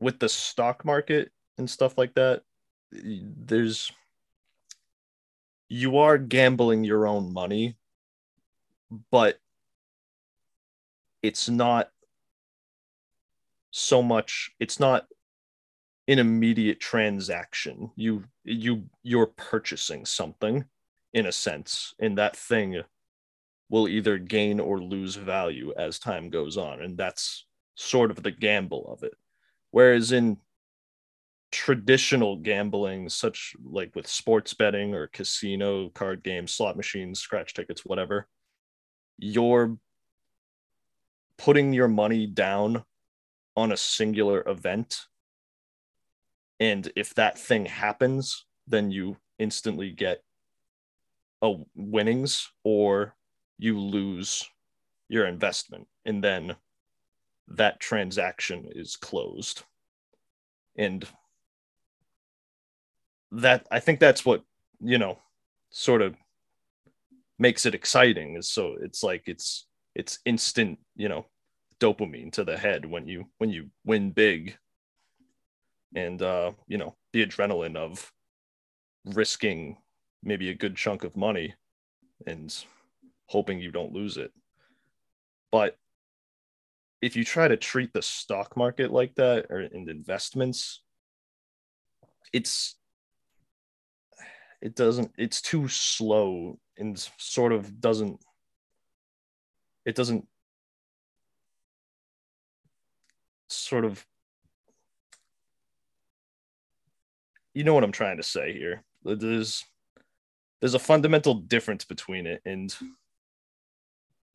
with the stock market and stuff like that, there's you are gambling your own money but it's not so much it's not an immediate transaction. You you you're purchasing something in a sense and that thing will either gain or lose value as time goes on and that's sort of the gamble of it. Whereas in traditional gambling such like with sports betting or casino card games slot machines scratch tickets whatever you're putting your money down on a singular event and if that thing happens then you instantly get a winnings or you lose your investment and then that transaction is closed. And that i think that's what you know sort of makes it exciting is so it's like it's it's instant you know dopamine to the head when you when you win big. And uh you know the adrenaline of risking maybe a good chunk of money and hoping you don't lose it but if you try to treat the stock market like that or in investments it's it doesn't it's too slow and sort of doesn't it doesn't sort of you know what I'm trying to say here. There's there's a fundamental difference between it and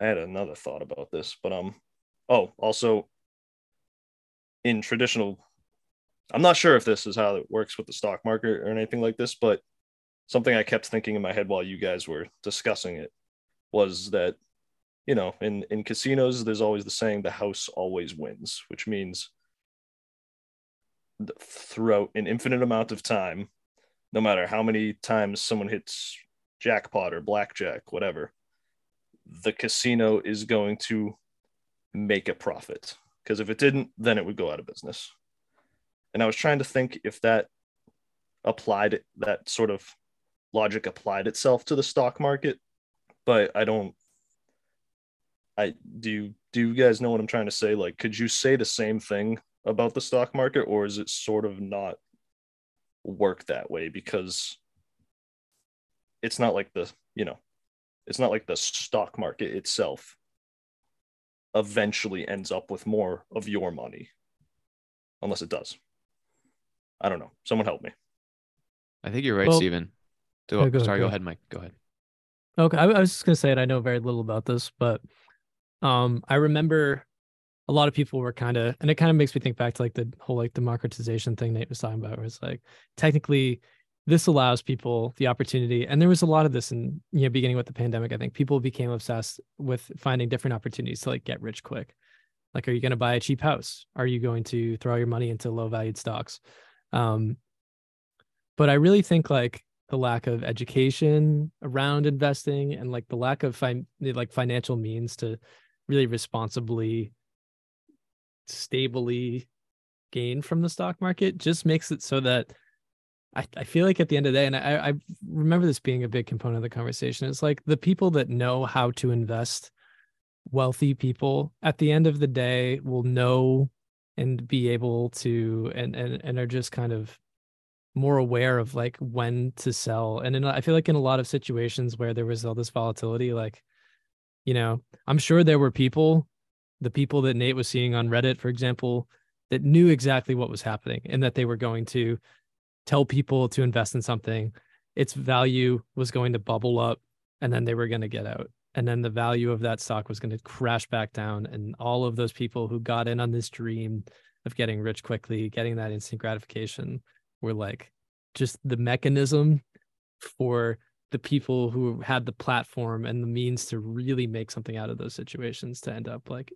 I had another thought about this, but um oh, also in traditional I'm not sure if this is how it works with the stock market or anything like this, but something I kept thinking in my head while you guys were discussing it was that you know in in casinos there's always the saying the house always wins which means throughout an infinite amount of time no matter how many times someone hits jackpot or blackjack whatever the casino is going to make a profit because if it didn't then it would go out of business and i was trying to think if that applied that sort of logic applied itself to the stock market, but I don't. I do. Do you guys know what I'm trying to say? Like, could you say the same thing about the stock market, or is it sort of not work that way because it's not like the you know, it's not like the stock market itself eventually ends up with more of your money, unless it does. I don't know. Someone help me. I think you're right, Well, Stephen. Go, Yeah, go sorry, go go ahead. ahead, Mike. Go ahead. Okay, I, I was just gonna say it. I know very little about this, but um, I remember a lot of people were kind of, and it kind of makes me think back to like the whole like democratization thing Nate was talking about, where it's like technically this allows people the opportunity and there was a lot of this in you know beginning with the pandemic i think. People became obsessed with finding different opportunities to like get rich quick. Like are you going to buy a cheap house? Are you going to throw your money into low valued stocks? Um but i really think like the lack of education around investing and like the lack of like financial means to really responsibly stably gain from the stock market just makes it so that I, I feel like at the end of the day, and I, I remember this being a big component of the conversation, it's like the people that know how to invest, wealthy people, at the end of the day will know and be able to and and and are just kind of more aware of like when to sell. And in, I feel like in a lot of situations where there was all this volatility, like, you know, I'm sure there were people, the people that Nate was seeing on Reddit, for example, that knew exactly what was happening and that they were going to tell people to invest in something, its value was going to bubble up and then they were going to get out. And then the value of that stock was going to crash back down. And all of those people who got in on this dream of getting rich quickly, getting that instant gratification, were like just the mechanism for the people who had the platform and the means to really make something out of those situations to end up like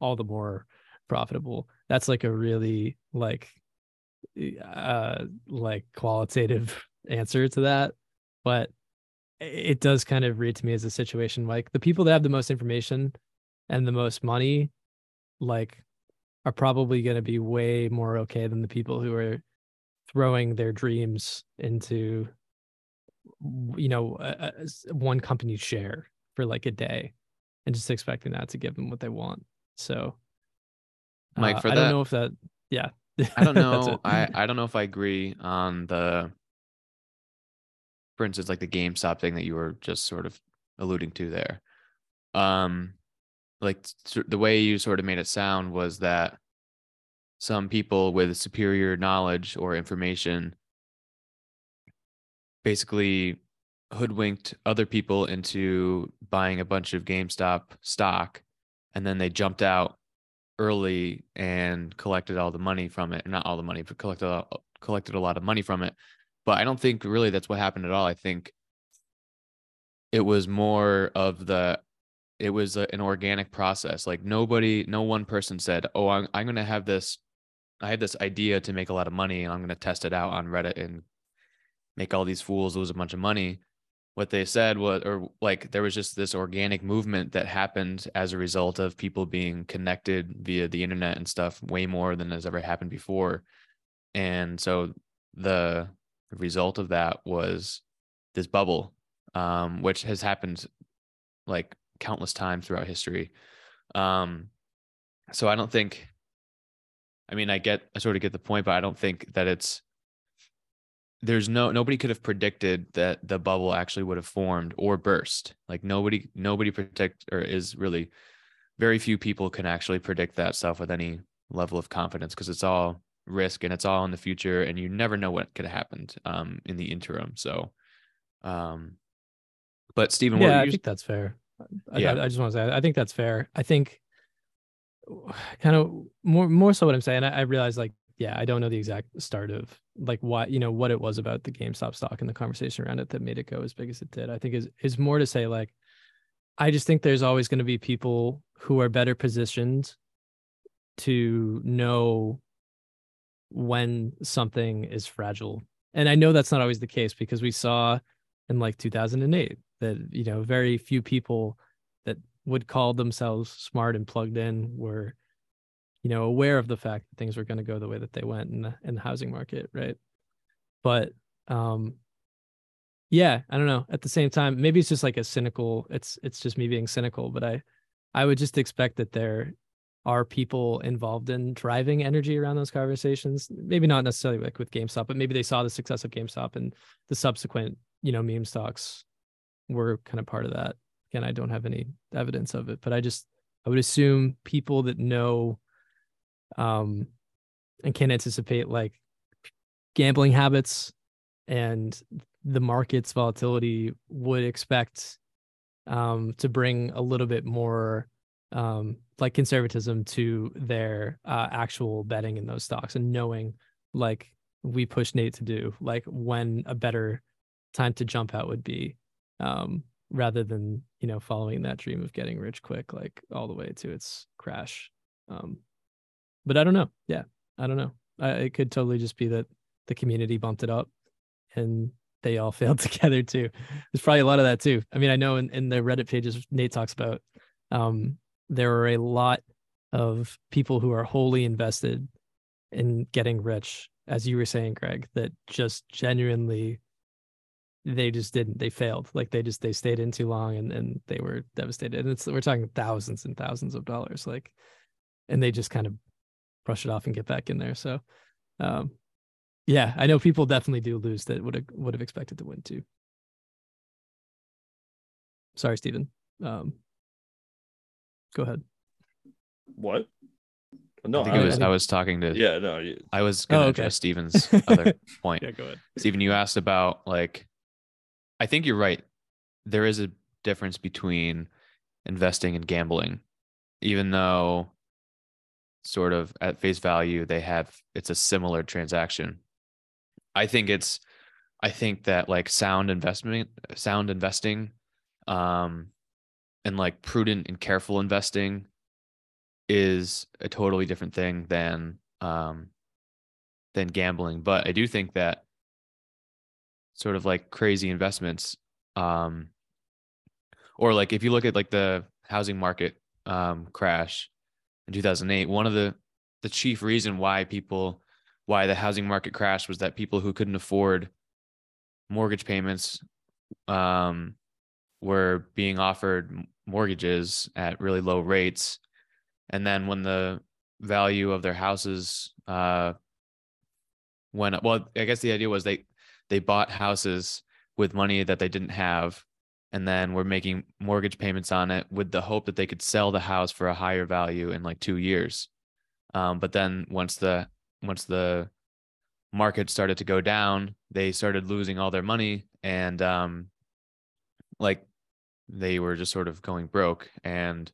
all the more profitable. That's like a really like uh like qualitative answer to that but it does kind of read to me as a situation like the people that have the most information and the most money like are probably going to be way more okay than the people who are throwing their dreams into you know a, a, one company's share for like a day and just expecting that to give them what they want. So Mike, uh, for I that, don't know if that, yeah, I don't know. I, I don't know if I agree on the, for instance, like the GameStop thing that you were just sort of alluding to there. Um, like the way you sort of made it sound was that some people with superior knowledge or information basically hoodwinked other people into buying a bunch of GameStop stock and then they jumped out early and collected all the money from it. Not all the money, but collected collected a lot of money from it. But I don't think really that's what happened at all. I think it was more of the it was a, an organic process. Like nobody, no one person said, "Oh, I'm I'm going to have this I have this idea to make a lot of money and I'm going to test it out on Reddit and make all these fools lose a bunch of money." What they said was or like there was just this organic movement that happened as a result of people being connected via the internet and stuff way more than has ever happened before. And so the result of that was this bubble um, which has happened like countless times throughout history. Um, so i don't think i mean i get i sort of get the point but i don't think that it's there's no nobody could have predicted that the bubble actually would have formed or burst. Like nobody nobody predict or is really very few people can actually predict that stuff with any level of confidence because it's all risk and it's all in the future and you never know what could have happened um in the interim so um but Stephen yeah I think that's fair. Yeah. I, I just want to say I think that's fair. I think kind of more more so what I'm saying I, I realize like yeah, I don't know the exact start of like what you know what it was about the GameStop stock and the conversation around it that made it go as big as it did. I think is is more to say like I just think there's always going to be people who are better positioned to know when something is fragile. And I know that's not always the case because we saw in like 2008 that you know very few people that would call themselves smart and plugged in were you know aware of the fact that things were going to go the way that they went in the, in the housing market right? But um yeah i don't know. At the same time maybe it's just like a cynical it's it's just me being cynical but i i would just expect that there are people involved in driving energy around those conversations. Maybe not necessarily like with gamestop but maybe they saw the success of gamestop and the subsequent you know meme stocks were kind of part of that. Again i don't have any evidence of it but i just i would assume people that know um, and can anticipate like gambling habits and the market's volatility would expect um, to bring a little bit more um like conservatism to their uh actual betting in those stocks and knowing like we push Nate to do like when a better time to jump out would be um rather than you know following that dream of getting rich quick like all the way to its crash um but i don't know. Yeah i don't know. I, it could totally just be that the community bumped it up and they all failed together too. There's probably a lot of that too. I mean i know in, in the reddit pages nate talks about um there are a lot of people who are wholly invested in getting rich as you were saying greg that just genuinely they just didn't they failed. Like they just they stayed in too long and and they were devastated. And it's we're talking thousands and thousands of dollars like and they just kind of brush it off and get back in there so um yeah i know people definitely do lose that would have would have expected to win too sorry Stephen. um go ahead What? No, I think I- was I think- I was talking to yeah, no. you- I was gonna Oh, okay. address Steven's other point. yeah go ahead Steven, you asked about like, I think you're right. There is a difference between investing and gambling, even though sort of at face value they have it's a similar transaction. I think it's I think that like sound investment sound investing um and like prudent and careful investing is a totally different thing than um than gambling. But I do think that sort of like crazy investments um or like if you look at like the housing market um crash in 2008 one of the the chief reason why people why the housing market crashed was that people who couldn't afford mortgage payments um were being offered mortgages at really low rates. And then when the value of their houses uh went up well i guess the idea was they they bought houses with money that they didn't have and then were making mortgage payments on it with the hope that they could sell the house for a higher value in like two years. Um, but then once the once the market started to go down they started losing all their money and um, like they were just sort of going broke. And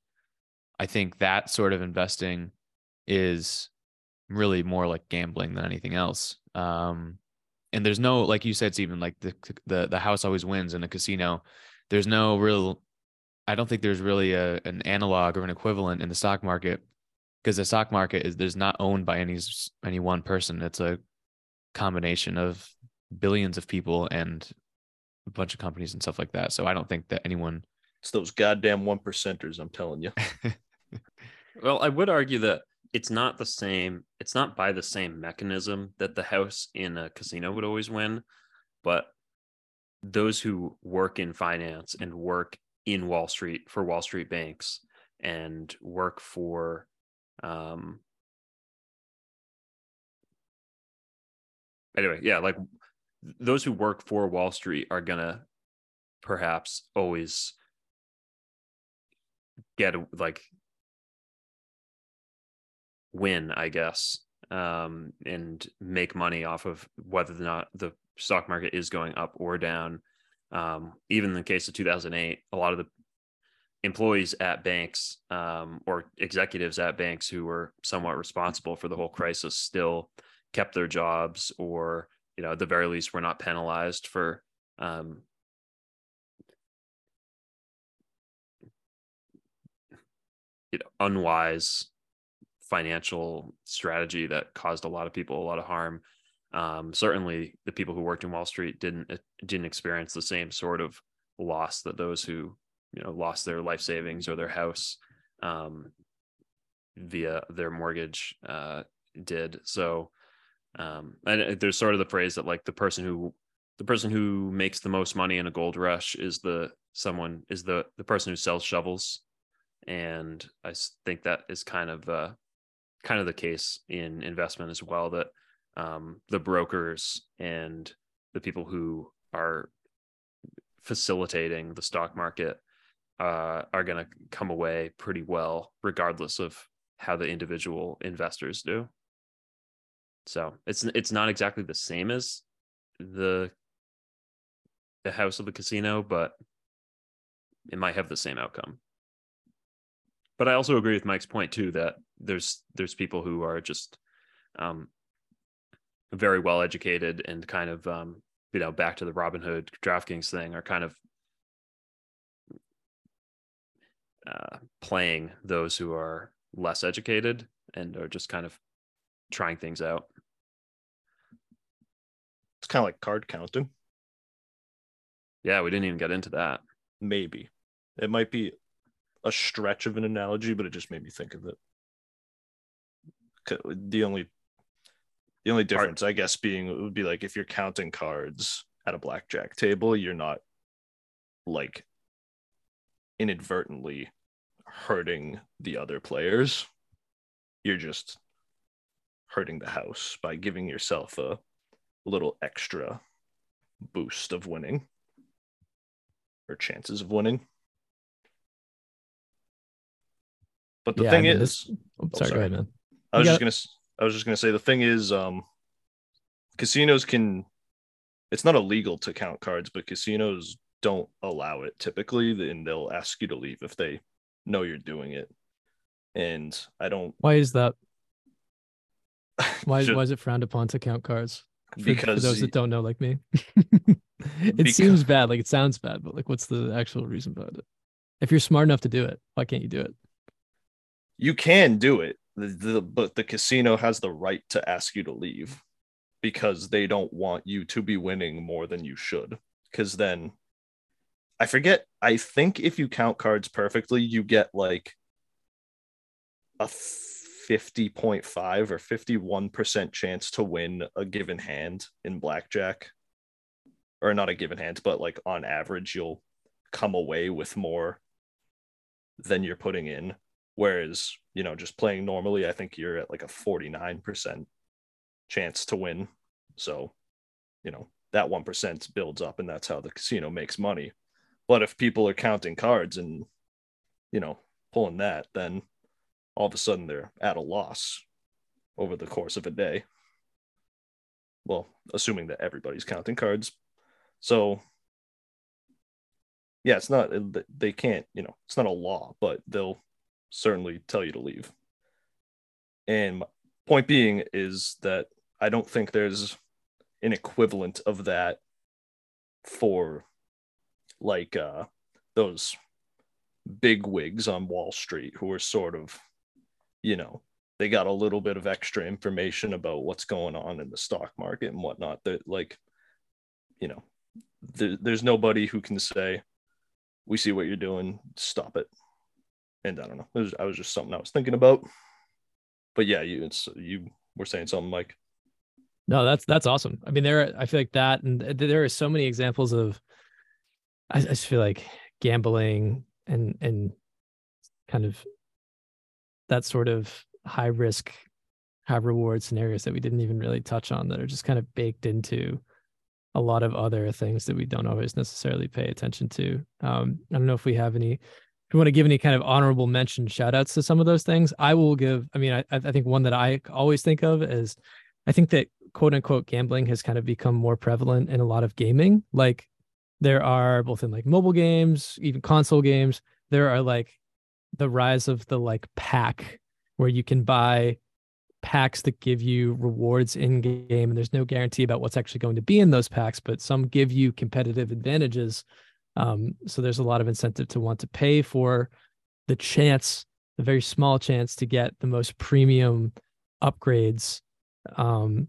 i think that sort of investing is really more like gambling than anything else. Um, and there's no like you said Stephen like the the the house always wins in a casino there's no real I don't think there's really a an analog or an equivalent in the stock market because the stock market is there's not owned by any any one person it's a combination of billions of people and a bunch of companies and stuff like that so I don't think that anyone It's those goddamn one percenters, I'm telling you. Well, I would argue that it's not the same. It's not by the same mechanism that the house in a casino would always win, but those who work in finance and work in Wall Street for Wall Street banks and work for um anyway, yeah, like those who work for Wall Street are gonna perhaps always get like win, I guess, um, and make money off of whether or not the stock market is going up or down. Um, even in the case of 2008, a lot of the employees at banks um, or executives at banks who were somewhat responsible for the whole crisis still kept their jobs or you know at the very least were not penalized for um, unwise financial strategy that caused a lot of people a lot of harm. Um, certainly, the people who worked in Wall Street didn't uh, didn't experience the same sort of loss that those who you know lost their life savings or their house um, via their mortgage uh, did. So, um, and uh, there's sort of the phrase that like the person who the person who makes the most money in a gold rush is the someone is the the person who sells shovels and i think that is kind of uh, kind of the case in investment as well. That um, the brokers and the people who are facilitating the stock market uh, are going to come away pretty well, regardless of how the individual investors do. So it's it's not exactly the same as the the house of the casino, but it might have the same outcome. but I also agree with Mike's point too that there's there's people who are just um, very well educated and kind of um, you know back to the Robinhood DraftKings thing are kind of uh, playing those who are less educated and are just kind of trying things out. It's kind of like card counting. Yeah, we didn't even get into that. Maybe it might be a stretch of an analogy, but it just made me think of it. The only the only difference, I guess, being it would be like if you're counting cards at a blackjack table, you're not like inadvertently hurting the other players. You're just hurting the house by giving yourself a little extra boost of winning or chances of winning. But the Yeah, thing I mean, is, this- oh, sorry, go sorry. ahead, man. I was You just gonna s- I was just gonna say the thing is um casinos can it's not illegal to count cards, but casinos don't allow it typically, and they'll ask you to leave if they know you're doing it. And I don't Why is that? Why, why is it frowned upon to count cards? For, for because those that don't know, like me, it Because- seems bad. Like it sounds bad, but like, what's the actual reason behind it? If you're smart enough to do it, why can't you do it? you can do it, the, the, but the casino has the right to ask you to leave because they don't want you to be winning more than you should. Because then I forget, I think if you count cards perfectly, you get like a 50.5 or 51% chance to win a given hand in blackjack. Or not a given hand, but like on average, you'll come away with more than you're putting in. Whereas, you know, just playing normally, I think you're at like a 49% chance to win. So, you know, that 1% builds up and that's how the casino makes money. But if people are counting cards and, you know, pulling that, then all of a sudden they're at a loss over the course of a day. Well, assuming that everybody's counting cards. So, yeah, it's not, they can't, you know, it's not a law, but they'll certainly tell you to leave. And my point being is that I don't think there's an equivalent of that for like uh those big wigs on Wall Street who are sort of, you know, they got a little bit of extra information about what's going on in the stock market and whatnot. That like, you know, there, there's nobody who can say, "We see what you're doing, stop it." And I don't know. It was, I was just something I was thinking about. But yeah, you it's you were saying something, Mike. No, that's that's awesome. I mean, there I feel like that, and there are so many examples of. I, I just feel like gambling and and kind of that sort of high risk, high reward scenarios that we didn't even really touch on that are just kind of baked into a lot of other things that we don't always necessarily pay attention to. Um, I don't know if we have any. You want to give any kind of honorable mention shout outs to some of those things, I will give. I mean, I, I think one that I always think of is I think that quote unquote gambling has kind of become more prevalent in a lot of gaming. Like there are both in like mobile games, even console games, there are like the rise of the like pack where you can buy packs that give you rewards in game and there's no guarantee about what's actually going to be in those packs but some give you competitive advantages um, so there's a lot of incentive to want to pay for the chance the very small chance to get the most premium upgrades um,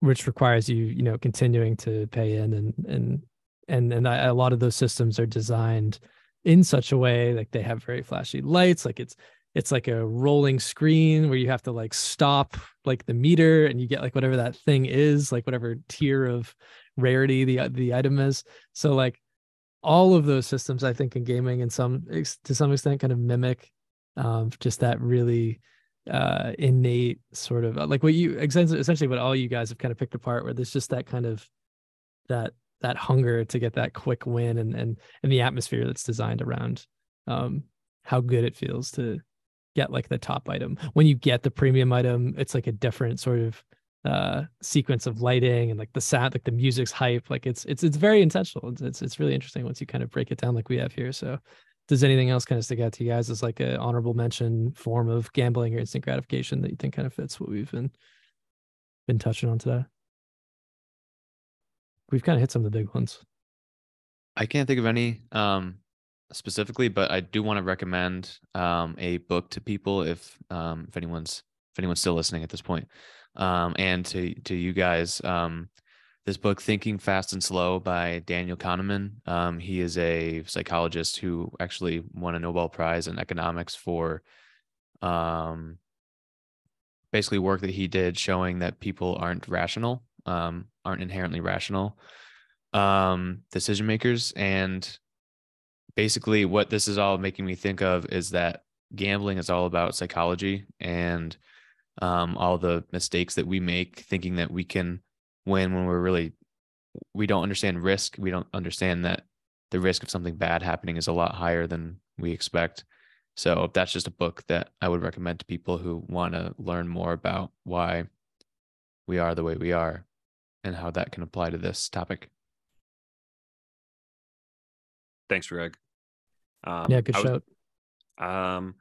which requires you you know continuing to pay in and and and and I, a lot of those systems are designed in such a way like they have very flashy lights like it's it's like a rolling screen where you have to like stop like the meter and you get like whatever that thing is like whatever tier of rarity the the item is. So like all of those systems i think in gaming and some to some extent kind of mimic um just that really uh innate sort of like what you essentially what all you guys have kind of picked apart where there's just that kind of that that hunger to get that quick win and and and the atmosphere that's designed around um how good it feels to get like the top item. When you get the premium item it's like a different sort of uh sequence of lighting and like the sound like the music's hype like it's it's it's very intentional it's it's, it's really interesting once you kind of break it down like we have here so does anything else kind of stick out to you guys as like an honorable mention form of gambling or instant gratification that you think kind of fits what we've been been touching on today? We've kind of hit some of the big ones. I can't think of any um, specifically, but I do want to recommend um, a book to people if um, if anyone's if anyone's still listening at this point, um, and to to you guys. Um, this book, Thinking Fast and Slow by Daniel Kahneman. Um, he is a psychologist who actually won a Nobel Prize in economics for um, basically work that he did showing that people aren't rational, um, aren't inherently rational um, decision makers. And basically, what this is all making me think of is that gambling is all about psychology and um, all the mistakes that we make thinking that we can win when we're really we don't understand risk we don't understand that the risk of something bad happening is a lot higher than we expect so that's just a book that i would recommend to people who want to learn more about why we are the way we are and how that can apply to this topic Thanks, Greg. Um, yeah, good I was- shout. Um,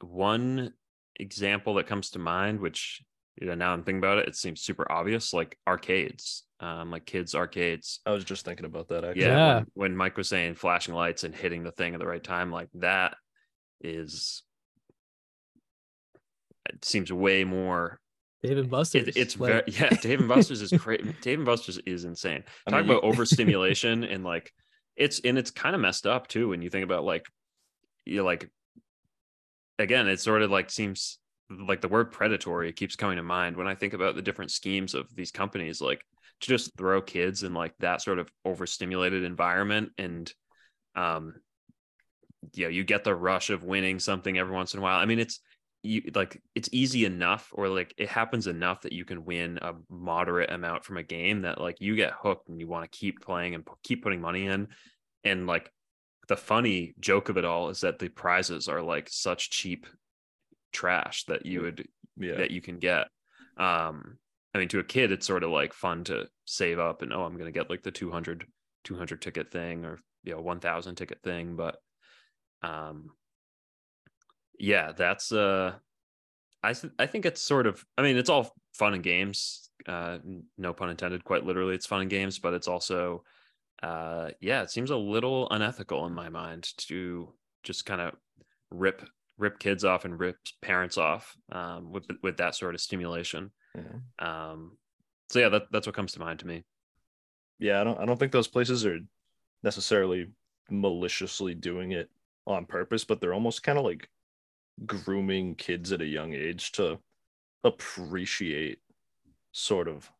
one example that comes to mind, which you know, now I'm thinking about it, it seems super obvious, like arcades, um, like kids' arcades. I was just thinking about that actually. Yeah, Yeah. When, when Mike was saying flashing lights and hitting the thing at the right time, like that is it seems way more. Dave and Buster's. It, it's like, very yeah. Dave and Buster's is crazy. Dave and Buster's is insane. I Talk mean, you- about overstimulation and like it's and it's kind of messed up too when you think about like you like again it sort of like seems like the word predatory keeps coming to mind. When i think about the different schemes of these companies like to just throw kids in like that sort of overstimulated environment and um yeah you get the rush of winning something every once in a while. I mean it's you like it's easy enough or like it happens enough that you can win a moderate amount from a game that like you get hooked and you want to keep playing and p- keep putting money in. And like the funny joke of it all is that the prizes are like such cheap trash that you would Yeah. that you can get um i mean to a kid it's sort of like fun to save up and oh i'm going to get like the 200 200 ticket thing or you know 1000 ticket thing but um yeah that's uh i th- i think it's sort of i mean it's all fun and games uh no pun intended quite literally it's fun and games but it's also uh yeah it seems a little unethical in my mind to just kind of rip rip kids off and rip parents off um with with that sort of stimulation Yeah. um so yeah that, that's what comes to mind to me yeah, I don't I don't think those places are necessarily maliciously doing it on purpose, but they're almost kind of like grooming kids at a young age to appreciate sort of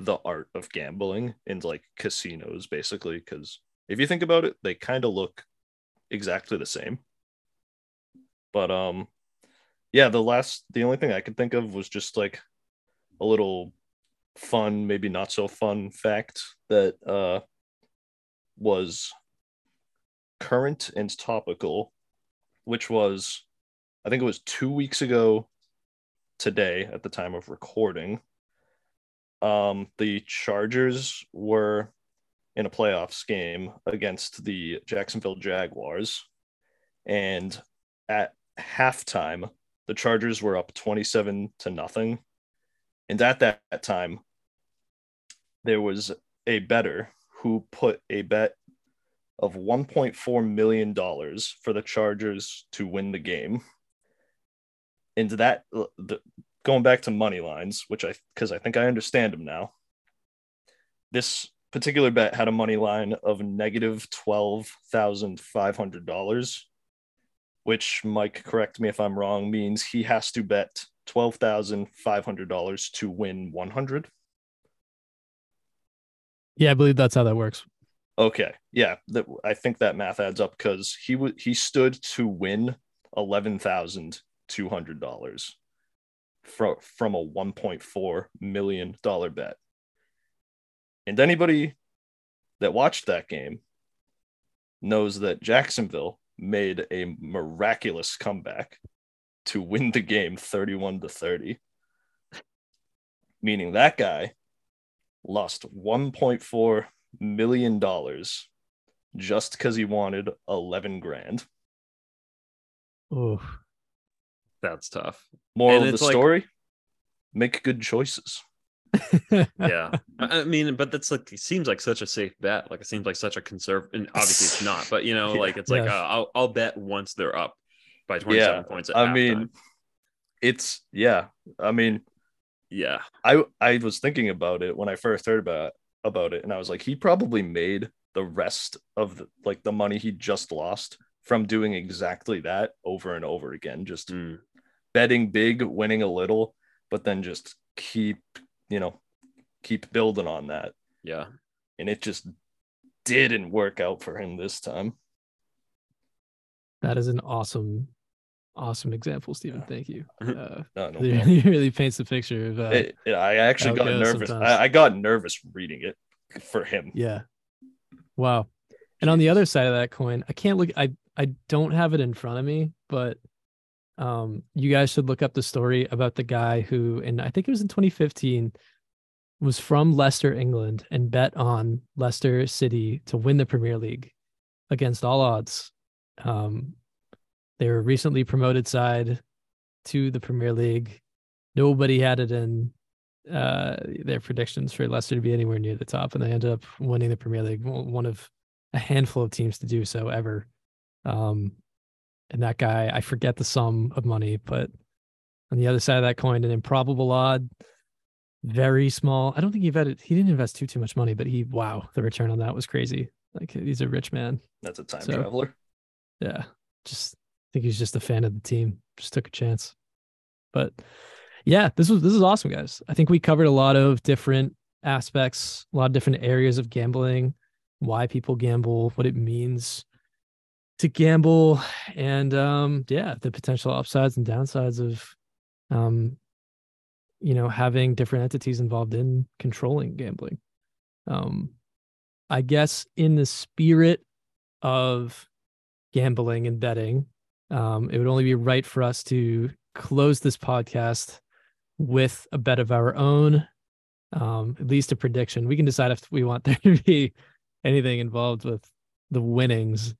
the art of gambling in like casinos basically because if you think about it they kind of look exactly the same. But um yeah the last the only thing i could think of was just like a little fun maybe not so fun fact that uh was current and topical which was i think it was two weeks ago today at the time of recording um the chargers were in a playoffs game against the jacksonville jaguars. And at halftime the chargers were up 27 to nothing. And at that, that time there was a better who put a bet of 1.4 million dollars for the chargers to win the game. And that the, going back to money lines which i because i think i understand them now. This particular bet had a money line of negative $12500 which mike correct me if i'm wrong means he has to bet $12500 to win 100 Yeah, I believe that's how that works. Okay, yeah, that I think that math adds up because he would he stood to win eleven thousand two hundred dollars from from a one point four million dollar bet, and anybody that watched that game knows that Jacksonville made a miraculous comeback to win the game thirty one to thirty, meaning that guy lost 1.4 million dollars just because he wanted 11 grand. Oh, That's tough. Moral And of the like- story make good choices. Yeah. I I mean, but that's like, it seems like such a safe bet. Like, it seems like such a conserve, and obviously it's not, but you know, Yeah. like, it's like, uh, I'll, I'll bet once they're up by 27 Yeah, points. At I halftime. mean, it's yeah. I mean, yeah. I I was thinking about it when I first heard about about it, and I was like, he probably made the rest of the like the money he just lost from doing exactly that over and over again, just Mm. Betting big, winning a little, but then just keep you know keep building on that, Yeah. and it just didn't work out for him this time. that is an awesome, awesome example, Stephen. Yeah. Thank you. Uh, No, no it really, really paints the picture of uh, It- it- I actually got nervous. I, I got nervous reading it for him. Yeah. Wow. And on the other side of that coin, I can't look I I don't have it in front of me, but um you guys should look up the story about the guy who and I think it was in 2015 was from Leicester, England and bet on Leicester City to win the Premier League against all odds. Um they were recently promoted side to the Premier League. Nobody had it in uh their predictions for Leicester to be anywhere near the top, and they ended up winning the Premier League, one of a handful of teams to do so ever. Um, and that guy, I forget the sum of money, but on the other side of that coin, an improbable odd, very small. I don't think he vetted. He didn't invest too too much money, but he wow, the return on that was crazy. Like he's a rich man. That's a time So- traveler. Yeah. Just I think he's just a fan of the team. Just took a chance. But yeah, this was this is awesome, guys. I think we covered a lot of different aspects, a lot of different areas of gambling, why people gamble, what it means to gamble, and um, yeah, the potential upsides and downsides of um, you know, having different entities involved in controlling gambling. Um, I guess in the spirit of gambling and betting, um, it would only be right for us to close this podcast with a bet of our own, um, at least a prediction. We can decide if we want there to be anything involved with the winnings,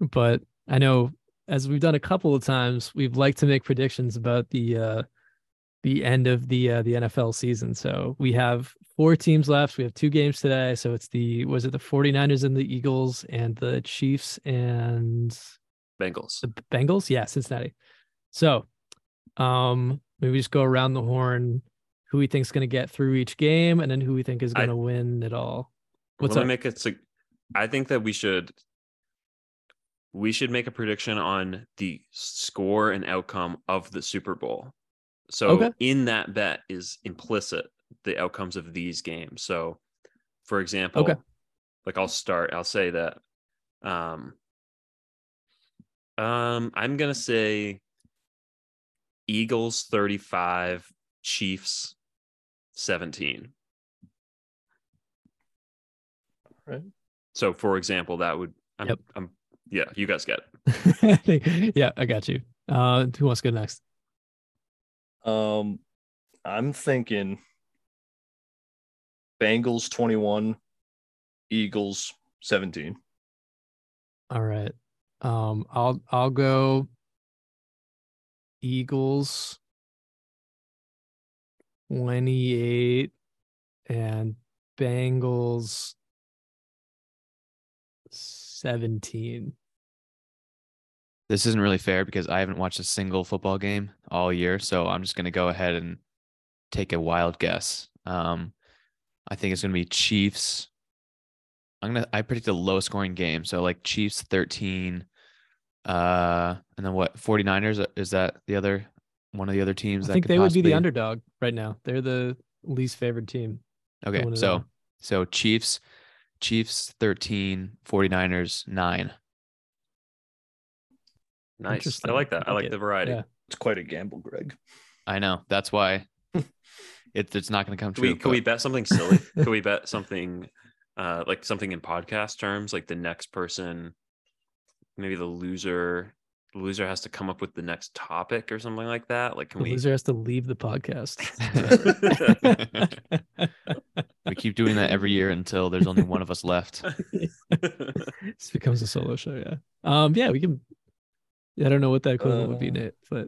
but I know as we've done a couple of times, we've liked to make predictions about the uh, the end of the uh, the NFL season. So we have four teams left. We have two games today. So it's the was it the 49ers and the Eagles and the Chiefs and Bengals. the Bengals? Yeah, Cincinnati. So um maybe we just go around the horn who we think's going to get through each game and then who we think is going to win it all. What's up? make it. I think that we should we should make a prediction on the score and outcome of the Super Bowl. So Okay. in that bet is implicit the outcomes of these games. So for example, Okay. like I'll start, I'll say that um um I'm gonna say Eagles 35, Chiefs 17. Right. So for example, that would I'm, Yep. I'm yeah, you guys get it. yeah, I got you. Uh who wants to go next? Um, I'm thinking Bengals 21, Eagles 17. All right. Um I'll I'll go Eagles 28 and Bengals 17. This isn't really fair because I haven't watched a single football game all year, so I'm just going to go ahead and take a wild guess. Um, I think it's going to be Chiefs. I'm gonna. I predict a low scoring game, so like Chiefs 13. Uh, and then what? 49ers is that the other one of the other teams? I think they would be the underdog right now. They're the least favored team. Okay, so so Chiefs, Chiefs 13, 49ers 9. Nice. I like that. I Like like it. the variety. Yeah. It's quite a gamble, Greg. I know. That's why it's it's not going to come Can true. we can we bet something silly? can we bet something uh like something in podcast terms, like the next person, maybe the loser the loser has to come up with the next topic or something like that. Like can The we loser has to leave the podcast. We keep doing that every year until there's only one of us left. this becomes a solo show. Yeah. Um. Yeah, we can. I don't know what that equivalent would be, Uh, Nate, but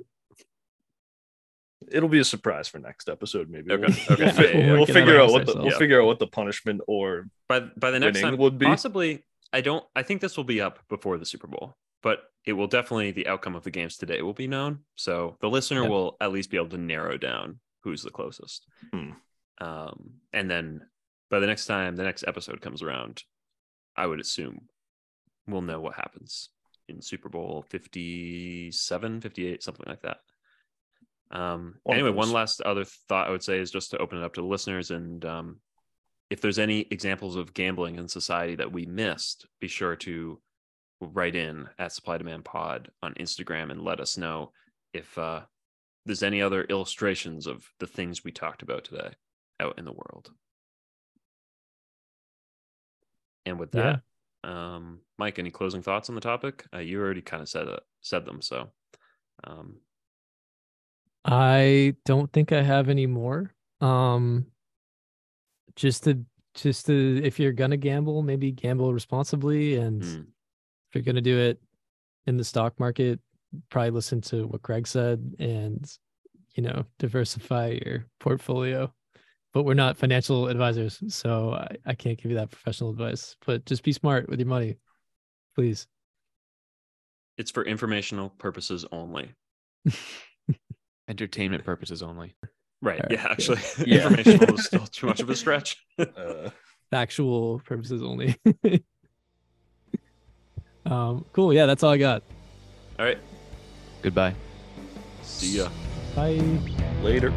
It'll be a surprise for next episode. Maybe Okay, We'll, okay. we'll, Yeah, yeah, we'll figure out what the we'll ourselves. figure out what the punishment or by by the next winning time would be. possibly I don't I think this will be up before the Super Bowl, but it will definitely the outcome of the games today will be known. So the listener Yeah. will at least be able to narrow down who's the closest. Hmm. Um, and then by the next time the next episode comes around, I would assume we'll know what happens in Super Bowl 57, 58, something like that. Um, of anyway, one last other thought I would say is just to open it up to the listeners and um, if there's any examples of gambling in society that we missed, be sure to write in at Supply Demand Pod on Instagram and let us know if uh, there's any other illustrations of the things we talked about today out in the world. And with Yeah. that, um, Mike, any closing thoughts on the topic? Uh, you already kind of said it, said them, so um, I don't think I have any more. Um. Just to just to if you're gonna gamble, maybe gamble responsibly, and mm, if you're gonna do it in the stock market, probably listen to what Greg said and you know diversify your portfolio. But we're not financial advisors, so I, I can't give you that professional advice. But just be smart with your money, please. it's for informational purposes only. Entertainment purposes only. Right. Alright, Yeah. yeah. Actually, Yeah. informational is still too much of a stretch. uh, Factual purposes only. um, cool. Yeah, that's all I got. All right. Goodbye. See ya. Bye. later.